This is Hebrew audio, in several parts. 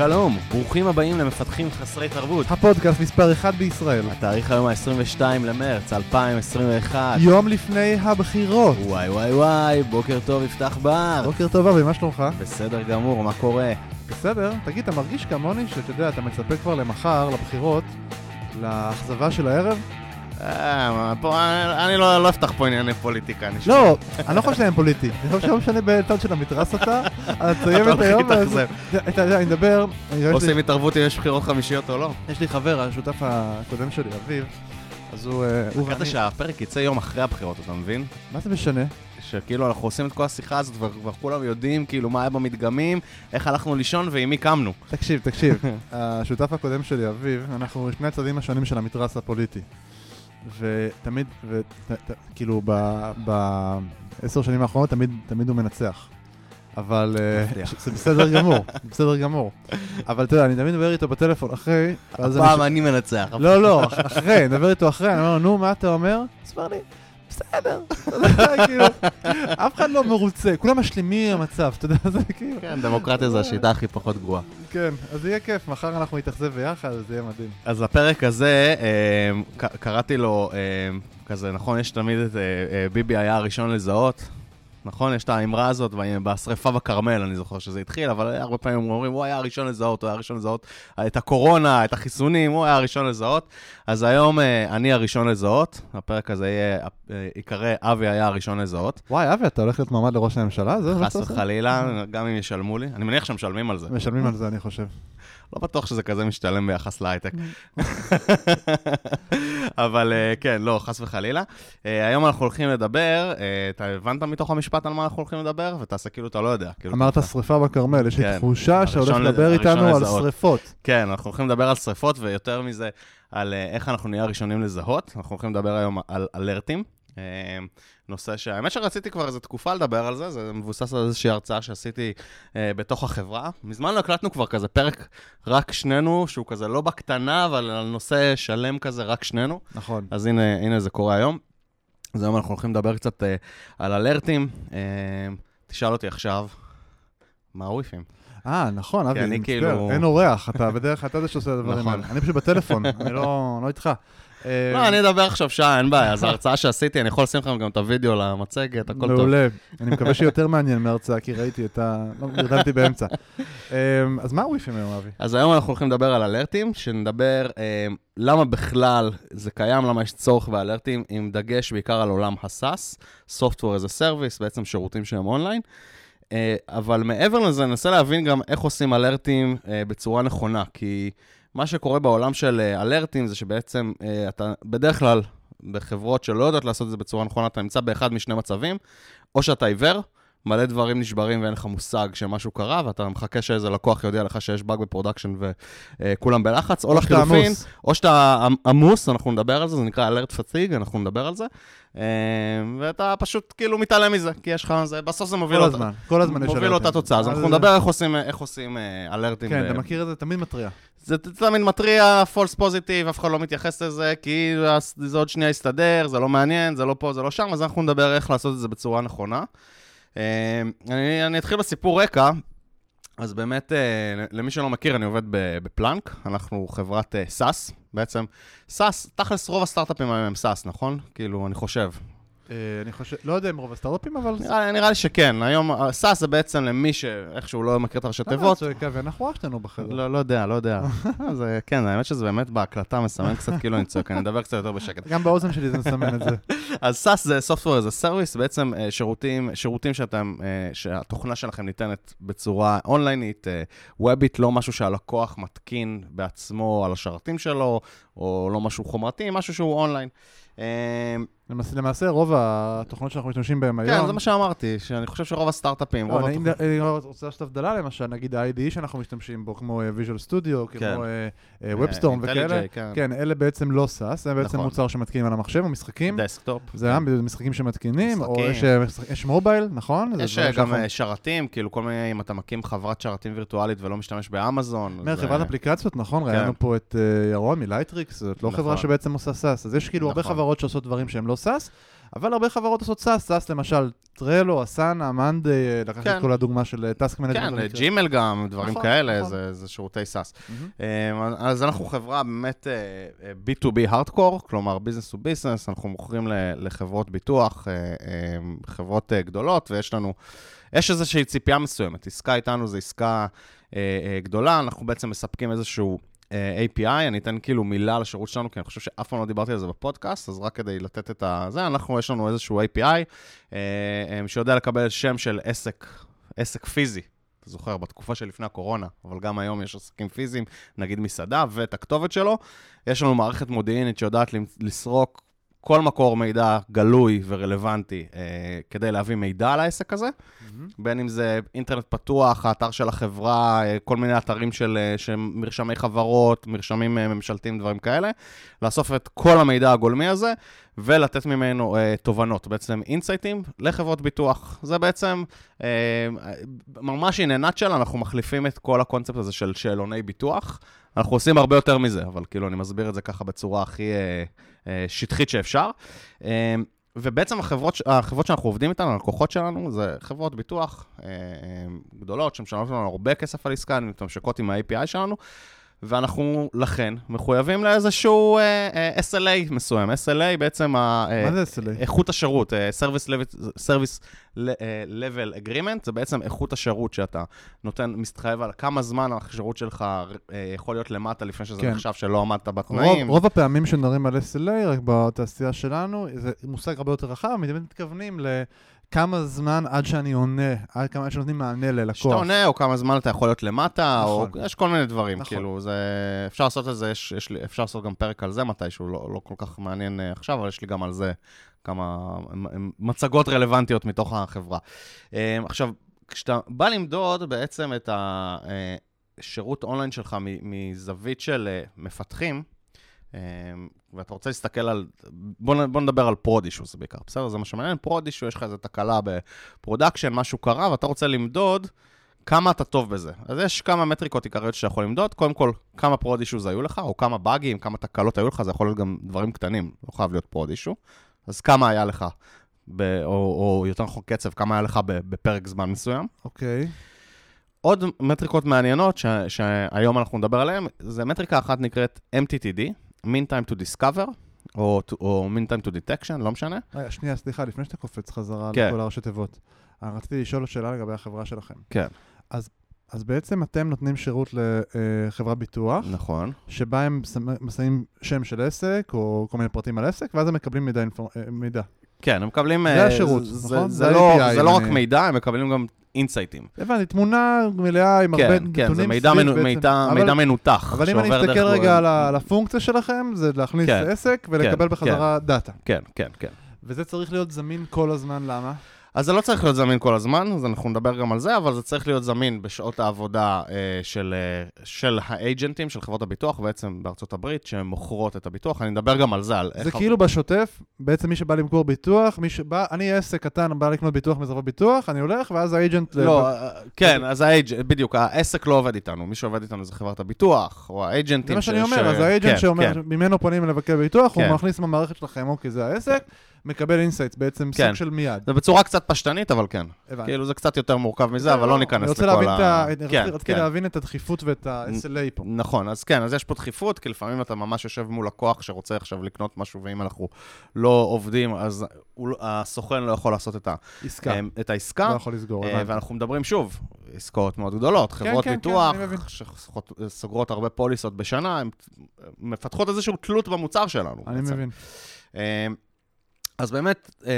שלום, ברוכים הבאים למפתחים חסרי תרבות. הפודקאסט מספר 1 בישראל. התאריך היום ה-22 למרץ 2021. יום לפני הבחירות. וואי וואי וואי, בוקר טוב, יפתח בר. בוקר טוב אבי, מה שלומך? בסדר גמור, מה קורה? בסדר. תגיד, אתה מרגיש כמוני שאתה יודע, אתה מצפה כבר למחר, לבחירות, לאכזבה של הערב? אה, פה, אני, לא, לא אפתח פה ענייני פוליטיקה, אני שומע. לא, אני לא חושב שזה פוליטי. אני חושב שלא משנה בצד של המתרס אתה, אתה תסיים את היום. הולך ואז- להתאכזב. אתה יודע, אני מדבר, עושים התערבות אם יש בחירות חמישיות או לא. יש לי חבר, השותף הקודם שלי, אביב, אז הוא אה, הקטע ואני... שהפרק יצא יום אחרי הבחירות, אתה מבין? מה זה משנה? שכאילו אנחנו עושים את כל השיחה הזאת וכבר כבר כולם יודעים כאילו מה היה במדגמים, איך הלכנו לישון ועם מי קמנו. תקשיב, תקשיב. השותף הקודם שלי, אביב, אנחנו שני הצדדים השונים של המתרס הפוליטי. ותמיד, כאילו, בעשר שנים האחרונות תמיד, תמיד הוא מנצח. אבל אה, זה בסדר גמור, בסדר גמור. אבל אתה יודע, אני תמיד מדבר איתו בטלפון אחרי. הפעם אני מנצח. לא, לא, אח- אחרי, אני מדבר איתו אחרי, אני אומר לו, נו, מה אתה אומר? אומר לי, בסדר. כאילו, אף אחד לא מרוצה, כולם משלימים עם המצב, אתה יודע, זה כאילו... כן, דמוקרטיה זה השיטה הכי פחות גרועה. כן, אז יהיה כיף, מחר אנחנו נתאכזב ביחד, זה יהיה מדהים. אז הפרק הזה, ק- קראתי לו, אה, כזה, נכון, יש תמיד את אה, אה, ביבי היה הראשון לזהות. נכון, יש את האמרה הזאת, בשריפה בכרמל, אני זוכר שזה התחיל, אבל הרבה פעמים אומרים, הוא היה הראשון לזהות, הוא היה הראשון לזהות את הקורונה, את החיסונים, הוא היה הראשון לזהות. אז היום אה, אני הראשון לזהות, הפרק הזה יהיה, אה, ייקרא אבי היה הראשון לזהות. וואי, אבי, אתה הולך להיות מועמד לראש הממשלה? זה מה חס? וחלילה, גם אם ישלמו לי. אני מניח שמשלמים על זה. משלמים על זה, אני חושב. לא בטוח שזה כזה משתלם ביחס להייטק. אבל אה, כן, לא, חס וחלילה. אה, היום אנחנו הולכים לדבר, אה, אתה הבנת מתוך המשפט על מה אנחנו הולכים לדבר? ותעשה כאילו אתה לא יודע. כאילו, אמרת שריפה בכרמל, יש לי כן, תחושה שהולך לדבר איתנו על. שריפות. כן, אנחנו הולכים לדבר על שריפות, ויותר מזה, על איך אנחנו נהיה הראשונים לזהות. אנחנו הולכים לדבר היום על אלרטים. נושא שהאמת שרציתי כבר איזו תקופה לדבר על זה, זה מבוסס על איזושהי הרצאה שעשיתי אה, בתוך החברה. מזמן לא הקלטנו כבר כזה פרק רק שנינו, שהוא כזה לא בקטנה, אבל על נושא שלם כזה רק שנינו. נכון. אז הנה, הנה זה קורה היום. אז היום אנחנו הולכים לדבר קצת אה, על אלרטים. אה, תשאל אותי עכשיו, מה הוויפים? אה, נכון, אבי, אני כאילו- אין אורח, אתה בדרך כלל אתה זה שעושה את הדברים נכון. האלה. אני פשוט בטלפון, אני לא לא איתך. אה, לא, אני אדבר עכשיו שעה, אין בעיה. זו הרצאה שעשיתי, אני יכול לשים לכם גם את הוידאו למצגת, הכל טוב. מעולה. אני מקווה שיותר מעניין מההרצאה, כי ראיתי את ה... לא, נרדמתי באמצע. אה, אז מה הוויפים היום, אבי? אז היום אנחנו הולכים לדבר על אלרטים, שנדבר אה, למה בכלל זה קיים, למה יש צורך באלרטים, עם דגש בעיקר על עולם ה-SAS, Software as a Service, בעצם שירותים שהם אונליין. אבל מעבר לזה, ננסה להבין גם איך עושים אלרטים בצורה נכונה, כי מה שקורה בעולם של אה, אלרטים זה שבעצם אה, אתה בדרך כלל, בחברות שלא יודעות לעשות את זה בצורה נכונה, אתה נמצא באחד משני מצבים, או שאתה עיוור, מלא דברים נשברים ואין לך מושג שמשהו קרה, ואתה מחכה שאיזה לקוח יודיע לך שיש באג ב production וכולם בלחץ, או לחילופין. או שאתה עמ- עמוס, אנחנו נדבר על זה, זה נקרא alert fatigue, אנחנו נדבר על זה, אה, ואתה פשוט כאילו מתעלם מזה, כי יש לך, זה, בסוף זה מוביל כל אותה- הזמן, כל הזמן מוביל. אותה תוצאה, אז אנחנו נדבר איך עושים, איך עושים אה, אלרטים. כן, ב- אתה מכיר את זה? תמיד מתריע. זה תמיד מתריע, false positive, אף אחד לא מתייחס לזה, כי הס- זה עוד שנייה יסתדר, זה לא מעניין, זה לא פה, זה לא שם, אז אנחנו נדבר איך לעשות את זה בצורה נכונה. אה, אני, אני אתחיל בסיפור רקע. אז באמת, אה, למי שלא מכיר, אני עובד בפלאנק, אנחנו חברת אה, SaaS, בעצם SaaS, תכלס רוב הסטארט-אפים היום הם SaaS, נכון? כאילו, אני חושב. אה, אני חושב, לא יודע אם רוב הסטארט-אפים, אבל... נראה, נראה לי שכן, היום אה, SaaS זה בעצם למי שאיכשהו לא מכיר את הראשי תיבות, אתה צועק, אבי? אנחנו אח שלנו בחדר. לא, לא יודע, לא יודע. זה, כן, האמת שזה באמת בהקלטה מסמן קצת כאילו אני צועק, אני אדבר קצת יותר בשקט. גם באוזן שלי זה מסמן את זה. אז SaaS זה Software as a Service, בעצם אה, שירותים, שירותים שאתם, שהתוכנה שלכם ניתנת בצורה אונליינית, וובית, לא משהו שהלקוח מתקין בעצמו על השרתים שלו, או לא משהו חומרתי, משהו שהוא אונליין. אה, למעשה- למעשה, רוב התוכנות שאנחנו משתמשים בהן היום... כן, זה מה שאמרתי, שאני חושב שרוב הסטארט-אפים, לא, רוב אני- התוכנות... אני רוצה לעשות הבדלה למשל, נגיד ה-IDE שאנחנו משתמשים בו, כמו אה, Visual Studio, כן. כמו WebStorm אה, וכאלה, IntelliJ, כן. כן, אלה בעצם לא SaaS, זה בעצם נכון. מוצר שמתקינים על המחשב, או משחקים. desktop. זה היה בדיוק משחקים שמתקינים, או משחקים. יש, אה, משחק- יש מובייל, נכון? זה יש אה, גם שאנחנו- אה, שרתים, כאילו כל מיני, אם אתה מקים חברת שרתים וירטואלית ולא משתמש באמזון. אומר, אז, חברת אה, אפליקציות, נכון? כן. ראיינו פה את אה, ירון מ Lightricks, זאת לא נכון. חברה שבעצם עושה SaaS, אז יש כאילו הרבה נכון. חברות שעושות דברים שהם לא SaaS, אבל הרבה חברות עושות SaaS, SaaS למשל, Trello, Asana, Monday, אה, לקחתי כן. את כל הדוגמה של task כן, management. Gmail גם, דברים נכון, כאלה, נכון. זה זה שירותי SaaS. אה, אז אנחנו חברה באמת אה, אה, B2B hardcore, כלומר business to business, אנחנו מוכרים לחברות ביטוח, אה, אה, חברות אה, גדולות, ויש לנו, יש איזושהי ציפייה מסוימת. עסקה איתנו זו עסקה אה, אה, גדולה, אנחנו בעצם מספקים איזשהו... אה, API, אני אתן כאילו מילה על השירות שלנו, כי אני חושב שאף פעם לא דיברתי על זה בפודקאסט, אז רק כדי לתת את. זה, אנחנו, יש לנו איזשהו API אה, אה, שיודע לקבל שם של עסק, עסק פיזי. אתה זוכר, בתקופה שלפני הקורונה, אבל גם היום יש עסקים פיזיים, נגיד מסעדה, ואת הכתובת שלו. יש לנו מערכת מודיעינית שיודעת לסרוק כל מקור מידע גלוי ורלוונטי אה, כדי להביא מידע על העסק הזה, מהמם. בין אם זה אינטרנט פתוח, האתר של החברה, אה, כל מיני אתרים של, אה, של מרשמי חברות, מרשמים אה, ממשלתיים, דברים כאלה, לאסוף את כל המידע הגולמי הזה ולתת ממנו אה, תובנות, בעצם אינסייטים לחברות ביטוח. זה בעצם, אה, ממש a nutshell, אנחנו מחליפים את כל הקונספט הזה של שאלוני ביטוח. אנחנו עושים הרבה יותר מזה, אבל כאילו אני מסביר את זה ככה בצורה הכי אה, אה, שטחית שאפשר. אה, ובעצם החברות, החברות שאנחנו עובדים איתן, הלקוחות שלנו, זה חברות ביטוח אה, גדולות שמשלמות לנו הרבה כסף על עסקה, הן מתממשקות עם ה-API שלנו, ואנחנו לכן מחויבים לאיזשהו אה, אה, SLA מסוים. SLA בעצם ה... אה, מה זה SLA? איכות השירות, אה, Service Level- Service ל- Level Agreement, זה בעצם איכות השירות שאתה נותן, מסתחייב על כמה זמן השירות שלך אה, יכול להיות למטה לפני שזה כן. נחשב שלא עמדת רוב, בתנאים. רוב הפעמים שמדברים על SLA, רק בתעשייה שלנו, זה מושג הרבה יותר רחב, מתכוונים לכמה זמן עד שאני עונה, עד כמה עד שנותנים מענה ללקוח. שאתה עונה, או כמה זמן אתה יכול להיות למטה, או נכון. יש כל מיני דברים, נכון. כאילו, זה... אפשר לעשות את זה, יש, יש לי, אפשר לעשות גם פרק על זה מתישהו, לא, לא כל כך מעניין אה, עכשיו, אבל יש לי גם על זה כמה מצגות רלוונטיות מתוך החברה. אה, עכשיו, כשאתה בא למדוד בעצם את השירות אונליין שלך מזווית של אה, מפתחים, אה, ואתה רוצה להסתכל על, בוא, בוא נדבר על prod issues בעיקר, בסדר? זה מה שמעניין, prod issue, יש לך איזו תקלה ב production, משהו קרה, ואתה רוצה למדוד כמה אתה טוב בזה. אז יש כמה מטריקות עיקריות שאתה יכול למדוד. קודם כל, כמה prod issues היו לך, או כמה באגים, כמה תקלות היו לך, זה יכול להיות גם דברים קטנים, לא חייב להיות prod issue. אז כמה היה לך, ב, או, או יותר נכון קצב, כמה היה לך בפרק זמן מסוים. אוקיי. עוד מטריקות מעניינות ש, שהיום אנחנו נדבר עליהן, זה מטריקה אחת נקראת MTTD, Mean Time to Discover, או, או Mean Time to Detection, לא משנה. רגע, שנייה, סליחה, לפני שאתה קופץ חזרה כן. לכל הראשי תיבות. אה, רציתי לשאול שאלה לגבי החברה שלכם. כן. אז בעצם אתם נותנים שירות לחברת ביטוח, נכון. שבה הם שמ- שמים שם של עסק, או כל מיני פרטים על עסק, ואז הם מקבלים מידע. אינפור- אה, מידע. כן, הם מקבלים... זה אה, השירות, זה, נכון? זה, זה לא, ה-API, זה לא רק מידע, הם מקבלים גם אינסייטים. הבנתי, תמונה מלאה עם הרבה כן, נתונים כן, זה מידע, סביב מנו, בעצם. מידע, אבל- מידע מנותח. אבל אם אני אסתכל רגע על על הפונקציה שלכם, זה להכניס כן, עסק ולקבל כן, בחזרה דאטה. כן, כן, כן. וזה צריך להיות זמין כל הזמן, למה? אז זה לא צריך להיות זמין כל הזמן, אז אנחנו נדבר גם על זה, אבל זה צריך להיות זמין בשעות העבודה אה, של, אה, של האג'נטים, של חברות הביטוח, בעצם בארצות הברית, שהן מוכרות את הביטוח. אני אדבר גם על זה, על זה איך... כאילו בשוטף, בעצם מי שבא למכור ביטוח, מי שבא, אני עסק קטן, בא לקנות ביטוח מחברת ביטוח, אני הולך, ואז האג'נט... לא, אה, כן, אז האג'... בדיוק, העסק לא עובד איתנו, מי שעובד איתנו זה חברת הביטוח, או האג'נטים זה מה שאני ש- אומר, ש- אז האג'נט כן, שאומר, כן. ממנו פונים לברוקר ביטוח, הוא כן. מכניס במערכת שלכם, אוקיי, זה העסק, מקבל insights, בעצם כן. סוג של מיד. זה בצורה קצת פשטנית, אבל כן. הבנתי. כאילו, זה קצת יותר מורכב מזה, אבל לא ניכנס אני לכל ה... ה... כן, רציתי- רציתי כן. להבין את הדחיפות ואת ה-SLA פה. נכון, אז כן, אז יש פה דחיפות, כי לפעמים אתה ממש יושב מול לקוח שרוצה עכשיו לקנות משהו, ואם אנחנו לא עובדים, אז לא- הסוכן לא יכול לעשות את, ה, עסקה, אה, את העסקה. לא יכול לסגור, אה, הבנתי. ואנחנו מדברים שוב, עסקאות מאוד גדולות, חברות כן, כן, ביטוח, אני מבין. שסוגרות הרבה פוליסות בשנה, הן מפתחות איזושהי תלות במוצר שלנו. אני בעצם. מבין. אז באמת, אה,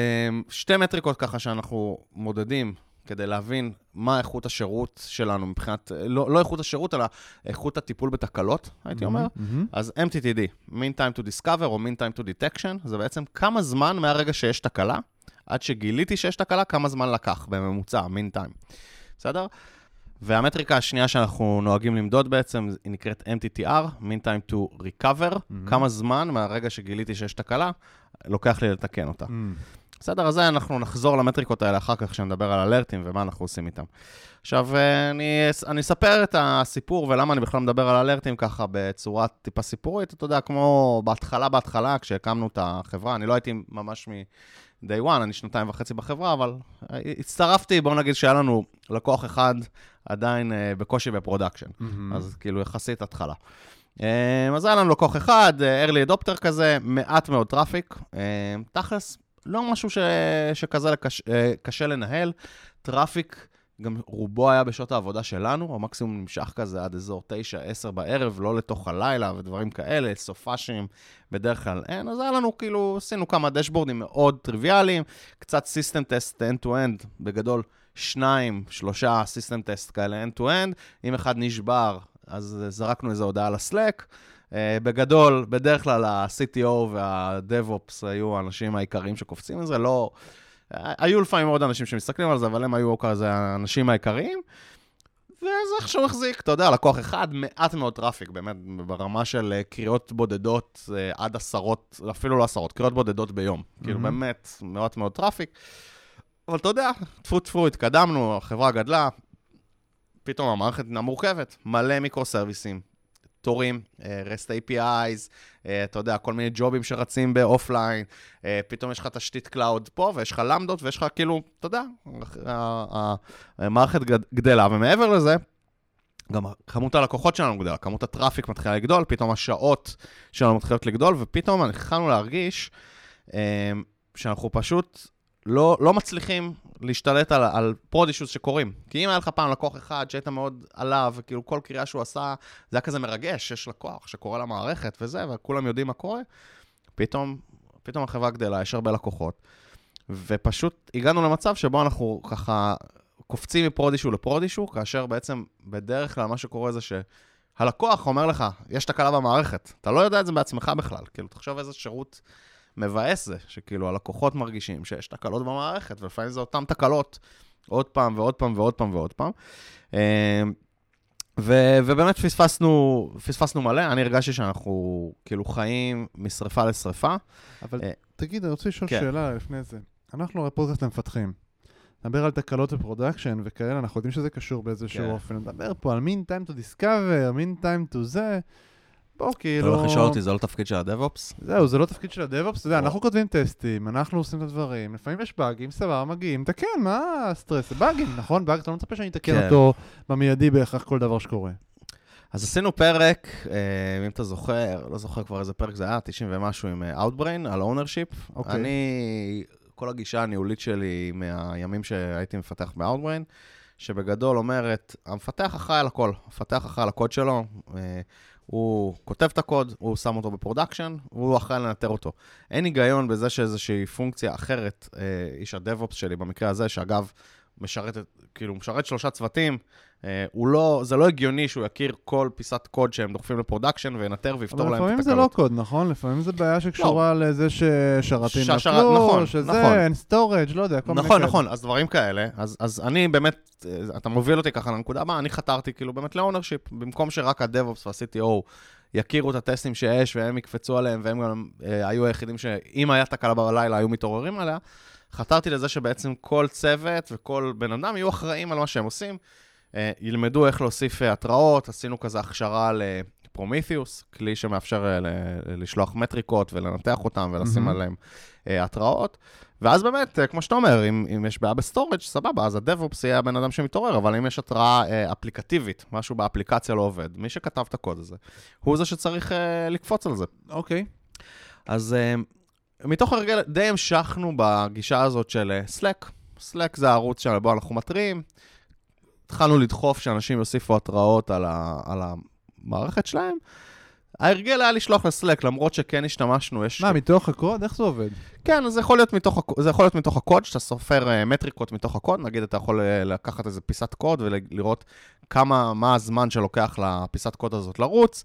שתי מטריקות ככה שאנחנו מודדים כדי להבין מה איכות השירות שלנו מבחינת, לא, לא איכות השירות, אלא איכות הטיפול בתקלות, הייתי אומר. מהמם. אז MTTD, Mean Time to Discover או Mean Time to Detection, זה בעצם כמה זמן מהרגע שיש תקלה, עד שגיליתי שיש תקלה, כמה זמן לקח בממוצע, Mean Time. בסדר? והמטריקה השנייה שאנחנו נוהגים למדוד בעצם, היא נקראת MTTR, Mean Time to Recover, Mhm. כמה זמן מהרגע שגיליתי שיש תקלה, לוקח לי לתקן אותה. מהמם. בסדר, אז אנחנו נחזור למטריקות האלה אחר כך כשנדבר על אלרטים ומה אנחנו עושים איתם. עכשיו, אני, אני אספר את הסיפור ולמה אני בכלל מדבר על אלרטים ככה בצורה טיפה סיפורית. אתה יודע, כמו בהתחלה, בהתחלה, כשהקמנו את החברה, אני לא הייתי ממש מ-day one, אני שנתיים וחצי בחברה, אבל הצטרפתי, בואו נגיד שהיה לנו לקוח אחד עדיין uh, בקושי ב-production. Mm-hmm. אז כאילו יחסית התחלה. Um, אז היה לנו לקוח אחד, uh, early adopter כזה, מעט מאוד traffic. Um, תכלס, לא משהו ש... שכזה לקש... קשה לנהל. traffic, גם רובו היה בשעות העבודה שלנו, המקסימום נמשך כזה עד אזור 9-10 בערב, לא לתוך הלילה ודברים כאלה, סופאשים בדרך כלל אין, אז היה לנו כאילו, עשינו כמה דשבורדים מאוד טריוויאליים, קצת system test end-to-end, בגדול שניים, שלושה system test כאלה end-to-end, אם אחד נשבר, אז זרקנו איזו הודעה ל-Slack. Uh, בגדול, בדרך כלל ה-CTO וה-DevOps היו האנשים העיקריים שקופצים על זה, לא... היו לפעמים עוד אנשים שמסתכלים על זה, אבל הם היו כזה האנשים העיקריים. וזה איכשהו החזיק, אתה יודע, לקוח אחד, מעט מאוד traffic, באמת, ברמה של אה, קריאות בודדות אה, עד עשרות, אפילו לא עשרות, קריאות בודדות ביום. Mm-hmm. כאילו, באמת, מעט מאוד traffic. אבל אתה יודע, טפו טפו, התקדמנו, החברה גדלה, פתאום המערכת מורכבת, מלא מיקרו-סרוויסים, תורים, אה, REST APIs, אה, אתה יודע, כל מיני ג'ובים שרצים ב-offline, אה, פתאום יש לך תשתית cloud פה, ויש לך למבדות, ויש לך כאילו, אתה יודע, המערכת גדלה, ומעבר לזה, גם כמות הלקוחות שלנו גדלה, כמות ה-traffic מתחילה לגדול, פתאום השעות שלנו מתחילות לגדול, ופתאום התחלנו להרגיש שאנחנו פשוט לא, לא מצליחים להשתלט על, על פרודישוס שקורים. כי אם היה לך פעם לקוח אחד שהיית מאוד עליו, וכאילו כל קריאה שהוא עשה, זה היה כזה מרגש, יש לקוח שקורא למערכת וזה, וכולם יודעים מה קורה, פתאום, פתאום החברה גדלה, יש הרבה לקוחות. ופשוט הגענו למצב שבו אנחנו ככה קופצים מפרודישו לפרודישו, כאשר בעצם בדרך כלל מה שקורה זה שהלקוח אומר לך, יש תקלה במערכת. אתה לא יודע את זה בעצמך בכלל. כאילו, תחשוב איזה שירות מבאס זה, שכאילו הלקוחות מרגישים שיש תקלות במערכת, ולפעמים זה אותן תקלות עוד פעם ועוד פעם ועוד פעם ועוד פעם. אמ, ו- ובאמת פספסנו, פספסנו מלא, אני הרגשתי שאנחנו כאילו חיים משרפה לשרפה. אבל uh, תגיד, אני רוצה לשאול כן. שאלה לפני זה. אנחנו הרי פודקאסט למפתחים. נדבר על תקלות ב-production וכאלה, אנחנו יודעים שזה קשור באיזשהו כן. אופן. נדבר פה על מין time to discover, מין time to זה. בוא, כאילו... אתה הולך לשאול אותי, זה לא תפקיד של הדב-אופס? זהו, זה לא תפקיד של הדב-אופס, אתה יודע, אנחנו כותבים טסטים, אנחנו עושים את הדברים, לפעמים יש באגים, סבבה, מגיעים, תקן, מה הסטרס? זה באגים, נכון? באג, אתה לא מצפה שאני אתקן כן. אותו במיידי בהכרח כל דבר שקורה. אז עשינו פרק, אה, אם אתה זוכר, לא זוכר כבר איזה פרק זה היה, 90 ומשהו עם אה, Outbrain, על ownership. אוקיי. אני, כל הגישה הניהולית שלי מהימים שהייתי מפתח ב-Outbrain, שבגדול אומרת, המפתח אחראי על הכל, המפתח אחראי על הקוד שלו. הוא כותב את הקוד, הוא שם אותו ב-production, והוא אחראי לנטר אותו. אין היגיון בזה שאיזושהי פונקציה אחרת, אה, איש ה-DevOps שלי במקרה הזה, שאגב, משרת, כאילו, משרת שלושה צוותים, אה, הוא לא, זה לא הגיוני שהוא יכיר כל פיסת קוד שהם דוחפים ל-production וינטר ויפתור להם את התקלות. אבל לפעמים זה לא קוד, נכון? לפעמים זה בעיה שקשורה לא. לזה ששרתים נפלו, נכון, שזה נכון. אין storage, לא יודע, כל נכון, מיני נכון, נכון, אז דברים כאלה. אז, אז אני באמת, אה, אתה מוביל אותי ככה לנקודה הבאה, אני חתרתי כאילו באמת ל-ownership, במקום שרק ה-DevOps וה-CTO יכירו את הטסטים שיש והם יקפצו עליהם, והם גם אה, היו היחידים שאם היה תקלה בלילה היו מתעוררים עליה. חתרתי לזה שבעצם כל צוות וכל בן אדם יהיו אחראים על מה שהם עושים, אה, ילמדו איך להוסיף אה, התראות, עשינו כזה הכשרה ל-Prometheus, כלי שמאפשר אה, לשלוח מטריקות ולנתח אותם ולשים mm-hmm. עליהם התראות. ואז באמת, כמו שאתה אומר, אם, אם יש בעיה ב-storage, סבבה, אז ה-DevOps יהיה הבן אדם שמתעורר, אבל אם יש התראה אה, אפליקטיבית, משהו באפליקציה לא עובד, מי שכתב את הקוד הזה, הוא זה שצריך אה, לקפוץ על זה. אוקיי. Okay. אז אה, מתוך הרגל, די המשכנו בגישה הזאת של Slack. Slack זה הערוץ שבו אנחנו מתריעים. התחלנו לדחוף שאנשים יוסיפו התראות על, ה, על המערכת שלהם. ההרגל היה לשלוח לסלק, למרות שכן השתמשנו, יש... מה, מתוך הקוד? איך זה עובד? כן, זה יכול להיות מתוך, זה יכול להיות מתוך הקוד, שאתה סופר uh, מטריקות מתוך הקוד, נגיד אתה יכול uh, לקחת איזה פיסת קוד ולראות כמה, מה הזמן שלוקח לפיסת קוד הזאת לרוץ,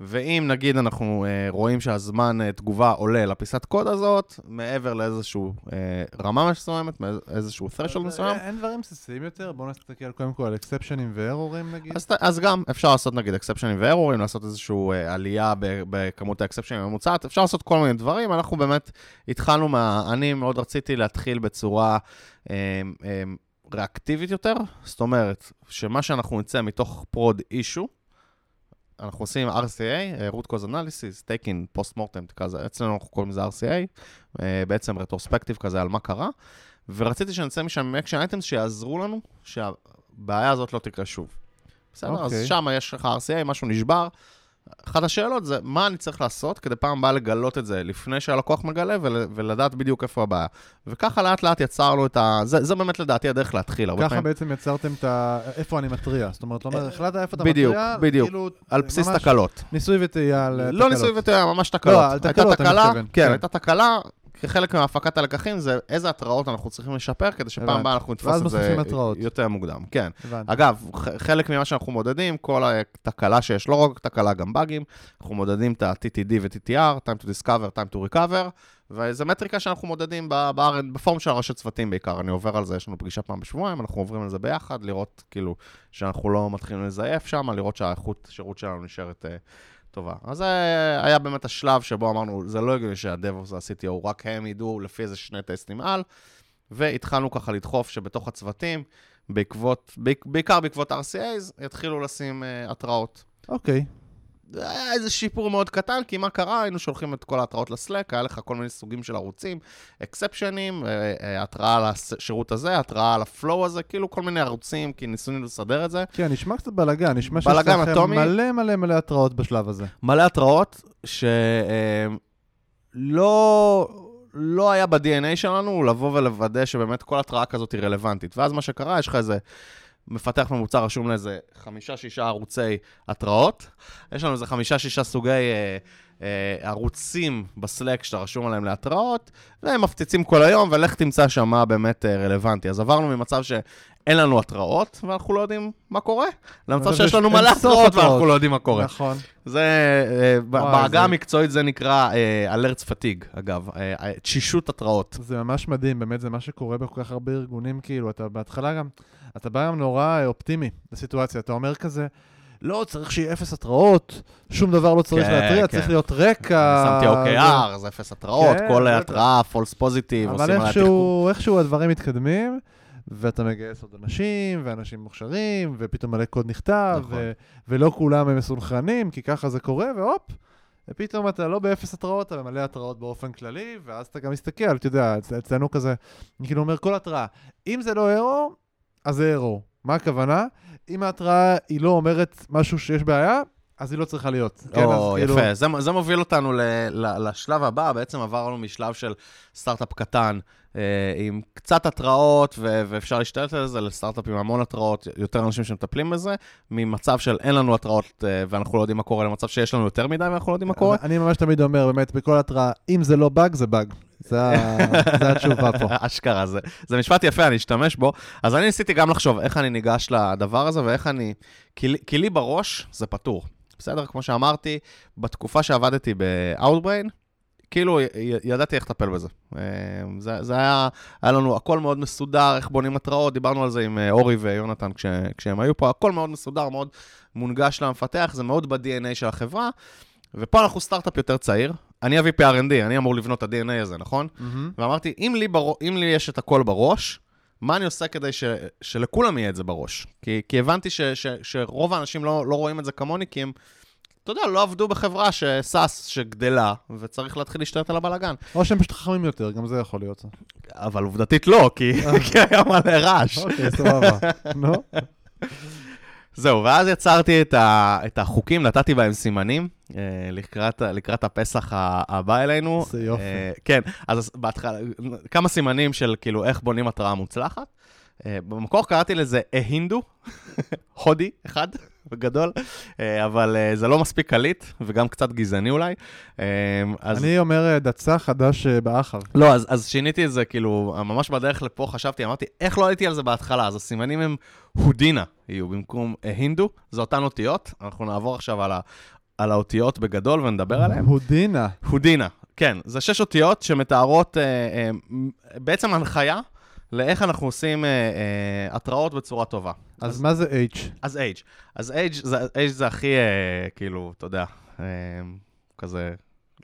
ואם נגיד אנחנו אה, רואים שהזמן אה, תגובה עולה לפיסת קוד הזאת, מעבר לאיזושהי אה, רמה מסוימת, איזשהו threshold מסוים, אין דברים בסיסיים יותר? בואו נסתכל קודם כל על אקספשנים וארורים נגיד. אז, אז גם אפשר לעשות נגיד אקספשנים וארורים, לעשות איזושהי אה, עלייה ב- בכמות האקספשנים הממוצעת, אפשר לעשות כל מיני דברים, אנחנו באמת התחלנו מה... אני מאוד רציתי להתחיל בצורה אה, אה, ריאקטיבית יותר, זאת אומרת, שמה שאנחנו נצא מתוך prod issue, אנחנו עושים RCA, אה, root cause analysis, taking post mortem כזה, אצלנו אנחנו קוראים לזה RCA, אה, בעצם retrospective כזה על מה קרה, ורציתי שנצא משם עם action items שיעזרו לנו, שהבעיה הזאת לא תקרה שוב. בסדר? אז אוקיי. שם יש לך RCA, משהו נשבר. אחת השאלות זה, מה אני צריך לעשות כדי פעם הבאה לגלות את זה לפני שהלקוח מגלה ול, ולדעת בדיוק איפה הבעיה. וככה לאט לאט יצרנו את ה... זה, זה באמת לדעתי הדרך להתחיל. ככה פעמים בעצם יצרתם את ה... איפה אני מתריע. זאת אומרת, אתה אומר, החלטת איפה אתה בדיוק, מתריע, בדיוק. כאילו, על בסיס ממש תקלות. ניסוי וטעייה על לא תקלות. ניסוי וטעייה, ממש תקלות. לא, על תקלות אני מתכוון, כן, כן. הייתה תקלה, כחלק מהפקת הלקחים זה איזה התראות אנחנו צריכים לשפר, כדי שפעם. הבאה אנחנו נתפוס את זה התראות. יותר מוקדם. כן. הבנתי. אגב, חלק ממה שאנחנו מודדים, כל התקלה שיש, לא רק תקלה, גם באגים, אנחנו מודדים את ה-TTD ו-TTR, time to discover, time to recover, וזו מטריקה שאנחנו מודדים בפורום של הראשי צוותים בעיקר, אני עובר על זה, יש לנו פגישה פעם בשבועיים, אנחנו עוברים על זה ביחד, לראות כאילו שאנחנו לא מתחילים לזייף שם, לראות שהאיכות שירות שלנו נשארת אה, טובה. אז זה היה באמת השלב שבו אמרנו, זה לא הגיוני שהדב וה-CTO, רק הם ידעו לפי איזה שני טסטים על, והתחלנו ככה לדחוף שבתוך הצוותים, בעקבות, בעיק- בעיקר בעקבות RCAs, יתחילו לשים uh, התראות. אוקיי. זה היה איזה שיפור מאוד קטן, כי מה קרה? היינו שולחים את כל ההתראות לסלק, היה לך כל מיני סוגים של ערוצים, אקספשנים, התראה על השירות הזה, התראה על הפלואו הזה, כאילו כל מיני ערוצים, כי ניסינו לסדר את זה. כן, נשמע קצת בלאגן, נשמע שיש לכם. מלא מלא מלא התראות בשלב הזה. מלא התראות שלא לא היה ב-DNA שלנו לבוא ולוודא שבאמת כל התראה כזאת היא רלוונטית. ואז מה שקרה, יש לך איזה מפתח ממוצע רשום לאיזה חמישה-שישה ערוצי התראות. יש לנו איזה חמישה-שישה סוגי אה, אה, ערוצים בסלק שאתה רשום עליהם להתראות, והם מפציצים כל היום, ולך תמצא שם מה באמת אה, רלוונטי. אז עברנו ממצב שאין לנו התראות, ואנחנו לא יודעים מה קורה, למצב אבל שיש יש לנו מלא התראות. ואנחנו לא יודעים מה קורה. נכון. זה, אה, בעגה המקצועית זה נקרא אה, alerts fatigue, אגב, אה, אה, תשישות התראות. זה ממש מדהים, באמת, זה מה שקורה בכל כך הרבה ארגונים, כאילו, אתה בהתחלה גם, אתה בא גם נורא אה, אופטימי לסיטואציה, אתה אומר כזה, לא, צריך שיהיה אפס התראות, שום דבר לא צריך כן, להתריע, כן. צריך להיות רקע. שמתי OKR, זה אפס התראות, כן, כל. התראה, false positive, אבל עושים עליה תחקור. איכשהו, איכשהו הדברים מתקדמים, ואתה מגייס עוד אנשים, ואנשים מוכשרים, ופתאום מלא קוד נכתב, נכון. ו- ולא כולם הם מסונכרנים, כי ככה זה קורה, והופ, ופתאום אתה לא באפס התראות, אתה במלא התראות באופן כללי, ואז אתה גם מסתכל, אתה יודע, אצ- אצלנו כזה, אני כאילו אומר כל התראה, אם זה לא ארו, אז זה ארו. מה הכוונה? אם ההתראה היא לא אומרת משהו שיש בעיה, אז היא לא צריכה להיות. כן, או, כאילו- יפה. זה, זה מוביל אותנו ל, ל, לשלב הבא, בעצם עברנו משלב של סטארט-אפ קטן, עם קצת התראות, ו, ואפשר להשתלט על זה, לסטארט-אפ עם המון התראות, יותר אנשים שמטפלים בזה, ממצב של אין לנו התראות אה, ואנחנו לא יודעים מה קורה, למצב שיש לנו יותר מדי ואנחנו לא יודעים מה קורה. אני ממש תמיד אומר, באמת, בכל התראה, אם זה לא באג, זה באג. זה זה התשובה פה. אשכרה, זה, זה משפט יפה, אני אשתמש בו. אז אני ניסיתי גם לחשוב איך אני ניגש לדבר הזה ואיך אני... כי, כי לי בראש זה פתור. בסדר? כמו שאמרתי, בתקופה שעבדתי ב-Outbrain, כאילו ידעתי איך לטפל בזה. אה, זה, זה היה, היה לנו הכל מאוד מסודר, איך בונים התראות, דיברנו על זה עם אה, אורי ויונתן כש, כשהם היו פה, הכל מאוד מסודר, מאוד מונגש למפתח, זה מאוד ב-DNA של החברה. ופה אנחנו סטארט-אפ יותר צעיר, אני ה-VP R&D, אני אמור לבנות את ה-DNA הזה, נכון? ואמרתי, אם לי, בר... אם לי יש את הכל בראש, מה אני עושה כדי ש... שלכולם יהיה את זה בראש? כי, כי הבנתי ש... ש... שרוב האנשים לא, לא רואים את זה כמוני, כי הם, אתה יודע, לא עבדו בחברה שסאס, שגדלה, וצריך להתחיל להשתלט על הבלאגן. או שהם פשוט חכמים יותר, גם זה יכול להיות. אבל עובדתית לא, כי, כי היה מלא רעש. אוקיי, סבבה. נו, זהו, ואז יצרתי את, ה... את החוקים, נתתי בהם סימנים אה, לקראת, לקראת הפסח הבא אלינו. זה יופי. אה, כן, אז בהתחלה, כמה סימנים של כאילו איך בונים התראה מוצלחת. אה, במקור קראתי לזה ההינדו, הודי אחד, בגדול, אה, אבל אה, זה לא מספיק קליט, וגם קצת גזעני אולי. אה, אז... אני אומר אה, דצה חדש אה, באחר. לא, אז, אז שיניתי את זה, כאילו, ממש בדרך לפה חשבתי, אמרתי, איך לא הייתי על זה בהתחלה? אז הסימנים הם הודינה יהיו במקום אה, הינדו, זה אותן אותיות. אנחנו נעבור עכשיו על על האותיות בגדול ונדבר עליהן. הודינה. הודינה, כן. זה שש אותיות שמתארות אה, אה, בעצם הנחיה לאיך אנחנו עושים אה, אה, התראות בצורה טובה. אז מה זה H? אז H. אז H זה, H זה הכי, אה, כאילו, אתה יודע, אה, כזה...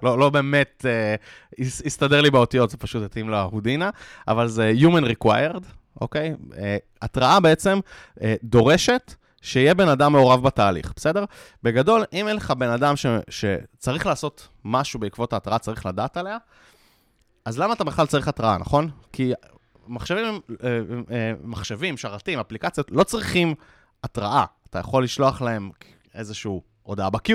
לא, לא באמת אה, הס- הסתדר לי באותיות, זה פשוט התאים להודינה, אבל זה Human Required, אוקיי? אה, התראה בעצם אה, דורשת שיהיה בן אדם מעורב בתהליך, בסדר? בגדול, אם אין לך בן אדם ש, שצריך לעשות משהו בעקבות ההתראה, צריך לדעת עליה, אז למה אתה בכלל צריך התראה, נכון? כי מחשבים, אה, אה, מחשבים, שרתים, אפליקציות, לא צריכים התראה. אתה יכול לשלוח להם איזשהו הודעה ב-queue,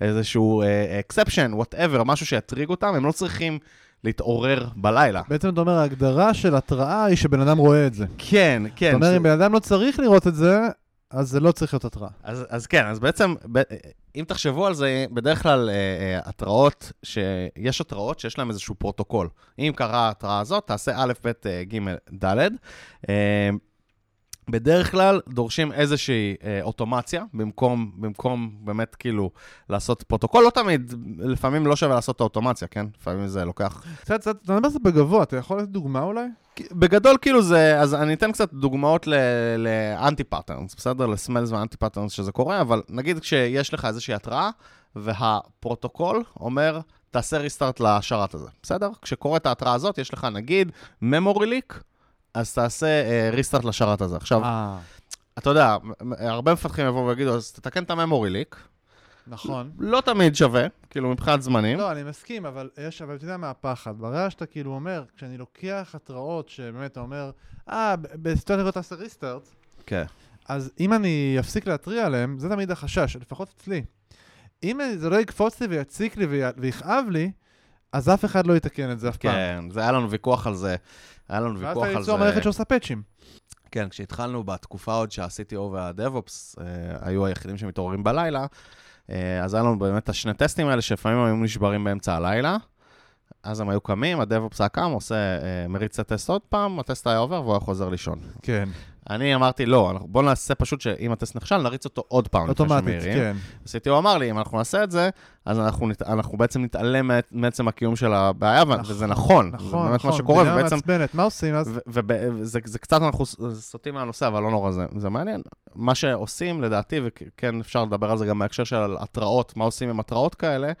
איזשהו אה, exception, whatever, משהו שיטריג אותם, הם לא צריכים להתעורר בלילה. בעצם אתה אומר, ההגדרה של התראה היא שבן אדם רואה את זה. כן, כן. זאת אומרת, אם בן אדם לא צריך לראות את זה, אז זה לא צריך להיות התראה. אז, אז כן, אז בעצם, ב, אם תחשבו על זה, בדרך כלל אה, אה, התראות, שיש התראות שיש להם איזשהו פרוטוקול. אם קרה ההתראה הזאת, תעשה א', ב', אה, ג', ד'. אה, בדרך כלל דורשים איזושהי אה, אוטומציה, במקום, במקום באמת כאילו לעשות פרוטוקול. לא תמיד, לפעמים לא שווה לעשות את האוטומציה, כן? לפעמים זה לוקח קצת, קצת, אתה מדבר על זה בגבוה, אתה יכול לתת דוגמה אולי? בגדול, כאילו זה, אז אני אתן קצת דוגמאות ל-anti-patterns, בסדר? ל-smells ו-anti-patterns שזה קורה, אבל נגיד כשיש לך איזושהי התראה, והפרוטוקול אומר, תעשה ריסטארט לשרת הזה, בסדר? כשקורית ההתראה הזאת, יש לך נגיד memory leak, אז תעשה ריסטארט לשרת הזה. עכשיו, אה, אתה יודע, הרבה מפתחים יבואו ויגידו, אז תתקן את הממורי ליק. נכון. לא תמיד שווה, כאילו מבחינת זמנים. לא, אני מסכים, אבל יש, אבל אתה יודע מה הפחד? ברגע שאתה כאילו אומר, כשאני לוקח התראות שבאמת אתה אומר, אה, בסיטואציה כזאת תעשה ריסטארט, כן. אז אם אני אפסיק להתריע עליהם, זה תמיד החשש, לפחות אצלי. אם זה לא יקפוץ לי ויציק לי ויכאב לי, אז אף אחד לא יתקן את זה אף פעם. כן, זה היה לנו ויכוח על זה. היה לנו ואז ויכוח אתה על ליצור זה. מערכת שעושה פאצ'ים. כן, כשהתחלנו בתקופה עוד שה-CTO וה-DevOps אה, היו היחידים שמתעוררים בלילה, אה, אז היה לנו באמת את השני טסטים האלה שלפעמים היו נשברים באמצע הלילה. אז הם היו קמים, ה-DevOps היה קם, עושה, אה, מריץ את הטסט עוד פעם, הטסט היה עובר והוא היה חוזר לישון. כן. אני אמרתי, לא, בוא נעשה פשוט שאם הטסט נכשל, נריץ אותו עוד פעם. אוטומטית. כן. CTO אמר לי, אם אנחנו נעשה את זה, אז אנחנו, נת, אנחנו בעצם נתעלם מעצם הקיום של הבעיה, ו- וזה נכון. זה נכון, באמת נכון. מה שקורה, ובעצם... מעצבנת, מה עושים אז? וזה זה קצת אנחנו סוטים מהנושא, אבל לא נורא, זה, זה מעניין. מה שעושים, לדעתי, וכן אפשר לדבר על זה גם בהקשר של התראות, מה עושים עם התראות כאלה,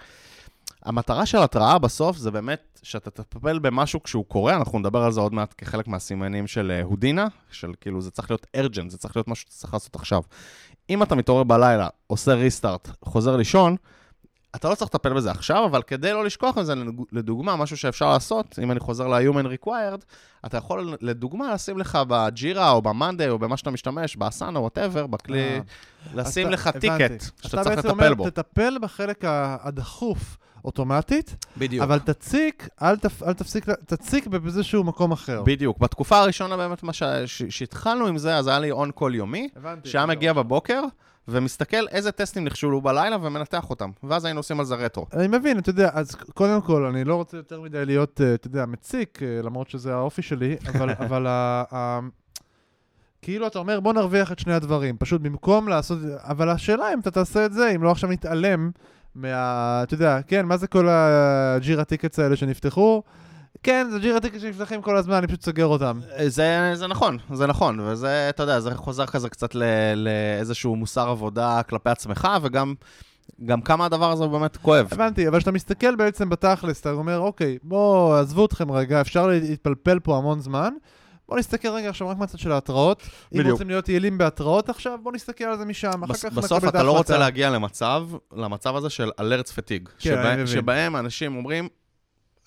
המטרה של התראה בסוף זה באמת שאתה תטפל במשהו כשהוא קורה, אנחנו נדבר על זה עוד מעט כחלק מהסימנים של אה, הודינה, של כאילו זה צריך להיות urgent, זה צריך להיות משהו שאתה צריך לעשות עכשיו. אם אתה מתעורר בלילה, עושה restart, חוזר לישון, אתה לא צריך לטפל בזה עכשיו, אבל כדי לא לשכוח מזה, לדוגמה, משהו שאפשר לעשות, אם אני חוזר ל-Human Required, אתה יכול לדוגמה לשים לך ב-Jira או ב-Monday או במה שאתה משתמש, ב-Asana או whatever, בכלי, אה. לשים לך אתה-. ticket שאתה צריך אתה לטפל בעצם בו. אומר, תטפל בחלק הדחוף אוטומטית, בדיוק. אבל תציק, אל תפ- אל תפסיק, תציק באיזשהו מקום אחר. בדיוק. בתקופה הראשונה באמת, שהתחלנו עם זה, אז היה לי on-call יומי, הבנתי. שהיה מגיע בבוקר, ומסתכל איזה טסטים נכשלו בלילה ומנתח אותם. ואז היינו עושים על זה רטרו. אני מבין, אתה יודע, אז קודם כל, אני לא רוצה יותר מדי להיות, אה, אתה יודע, מציק, אה, למרות שזה האופי שלי, אבל, אבל ה... ה... כאילו אתה אומר, בוא נרוויח את שני הדברים, פשוט במקום לעשות, אבל השאלה אם אתה תעשה את זה, אם לא עכשיו נתעלם מה... אתה יודע, כן, מה זה כל ה-Jira tickets האלה שנפתחו? כן, זה ג'ירה טיקטס שנפתחים כל הזמן, אני פשוט סוגר אותם. זה, זה נכון, זה נכון, וזה, אתה יודע, זה חוזר כזה קצת לאיזשהו מוסר עבודה כלפי עצמך, וגם גם כמה הדבר הזה באמת כואב. הבנתי, אבל כשאתה מסתכל בעצם בתכלס, אתה אומר, אוקיי, בואו, עזבו אתכם רגע, אפשר להתפלפל פה המון זמן. בואו נסתכל רגע עכשיו רק מהצד של ההתראות. אם בדיוק. רוצים להיות יעילים בהתראות עכשיו, בואו נסתכל על זה משם, אחר בס, כך בסוף אתה לא רוצה. להגיע למצב, למצב הזה של אלרטס פטיג. כן, מבין. שבהם אנשים אומרים,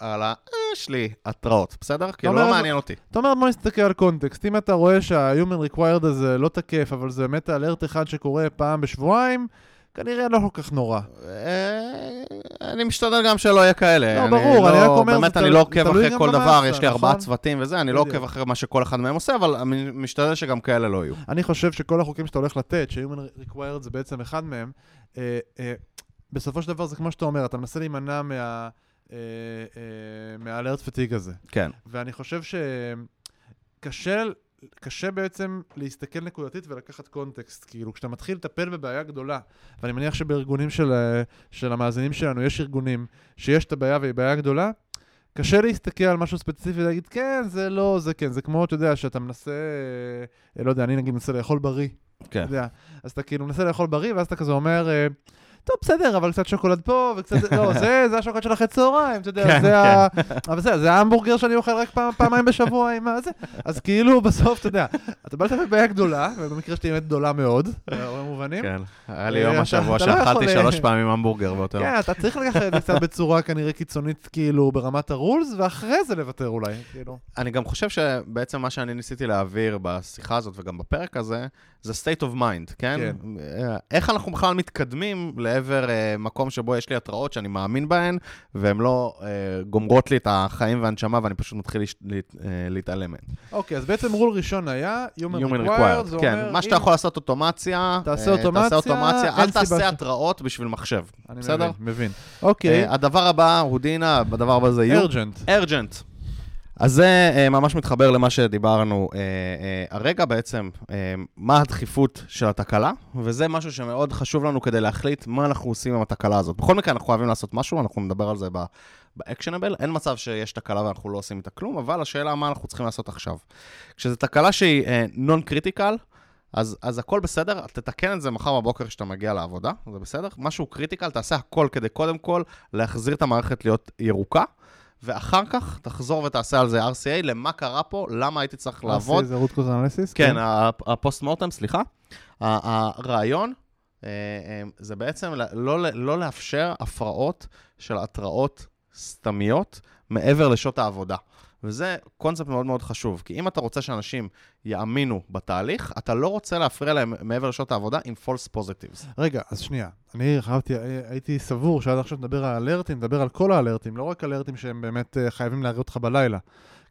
הלאה, יש לי התראות, בסדר? כאילו לא מעניין אותי. אתה אומר, בוא נסתכל על קונטקסט. אם אתה רואה שה-human required הזה לא תקף, אבל זה באמת אלרט אחד שקורה פעם בשבועיים, כנראה לא כל כך נורא. אה, אני משתדל גם שלא יהיה כאלה. לא, ברור, אני רק אומר, באמת, אני לא עוקב אחרי כל דבר, יש לי ארבעה נכון? צוותים וזה, אני לא. עוקב אחרי מה שכל אחד מהם עושה, אבל אני משתדל שגם כאלה לא יהיו. אני חושב שכל החוקים שאתה הולך לתת, ש-human required זה בעצם אחד מהם, אה, אה, בסופו של דבר זה כמו שאתה אומר, אתה מנסה להימנע מה... אה, אה, מהאלרט פטיג הזה. כן. ואני חושב שקשה קשה בעצם להסתכל נקודתית ולקחת קונטקסט. כאילו, כשאתה מתחיל לטפל בבעיה גדולה, ואני מניח שבארגונים של, אה, של המאזינים שלנו יש ארגונים שיש את הבעיה והיא בעיה גדולה, קשה להסתכל על משהו ספציפי ולהגיד, כן, זה לא, זה כן. זה כמו, אתה יודע, שאתה מנסה, אה, לא יודע, אני נגיד מנסה לאכול בריא. כן. אתה יודע, אז אתה כאילו מנסה לאכול בריא, ואז אתה כזה אומר, אה, טוב, בסדר, אבל קצת שוקולד פה, וקצת, לא, זה, זה השוקולד של אחרי צהריים, אתה יודע, כן, זה ה... אבל בסדר, זה ההמבורגר שאני אוכל רק פעם, פעמיים בשבוע עם הזה. אז כאילו, בסוף, אתה יודע, אתה בא לטפל בעיה גדולה, ובמקרה שלי באמת גדולה מאוד, בהרבה מובנים. כן. היה לי אה, יום השבוע לא שאכלתי יכול, אה, שלוש פעמים המבורגר באותו יום. כן, אתה צריך לקחת את זה קצת בצורה כנראה קיצונית, כאילו, ברמת הרולס, ואחרי זה לוותר אולי, כאילו. אני גם חושב שבעצם מה שאני ניסיתי להעביר בשיחה הזאת וגם בפרק הזה, זה state of mind, כן? כן. אה, איך אנחנו בכלל מתקדמים לעבר אה, מקום שבו יש לי התראות שאני מאמין בהן, והן לא אה, גומרות לי את החיים והנשמה ואני פשוט מתחיל אה, להתעלם מהן. אוקיי, אז בעצם רול ראשון היה, Human Human required, זה כן, אומר, מה שאתה אם- יכול לעשות אוטומציה, תעשה אוטומציה, תעשה אוטומציה, אל סיבה ש- תעשה התראות בשביל מחשב, אני בסדר? מבין, מבין. אוקיי, הדבר הבא הוא דינה, הדבר הבא זה. urgent. urgent. אז זה אה, ממש מתחבר למה שדיברנו אה, אה, הרגע בעצם, אה, מה הדחיפות של התקלה, וזה משהו שמאוד חשוב לנו כדי להחליט מה אנחנו עושים עם התקלה הזאת. בכל מקרה, אנחנו חייבים לעשות משהו, אנחנו נדבר על זה ב- actionable. אין מצב שיש תקלה ואנחנו לא עושים איתה כלום, אבל השאלה מה אנחנו צריכים לעשות עכשיו. כשזו תקלה שהיא non critical, אז, אז הכל בסדר, תתקן את זה מחר בבוקר כשאתה מגיע לעבודה, זה בסדר. משהו critical, תעשה הכל כדי קודם כל להחזיר את המערכת להיות ירוקה, ואחר כך תחזור ותעשה על זה RCA, למה קרה פה, למה הייתי צריך לעבוד. זה root cause analysis? כן, הפוסט מורטם, סליחה. הרעיון אה, אה, זה בעצם לא, לא לאפשר הפרעות של התראות סתמיות מעבר לשעות העבודה. וזה קונספט מאוד מאוד חשוב, כי אם אתה רוצה שאנשים יאמינו בתהליך, אתה לא רוצה להפריע להם מעבר לשעות העבודה עם false positives. רגע, אז שנייה. אני חייבתי, הייתי סבור שעד עכשיו נדבר על אלרטים, נדבר על כל האלרטים, לא רק אלרטים שהם באמת אה, חייבים להראות אותך בלילה.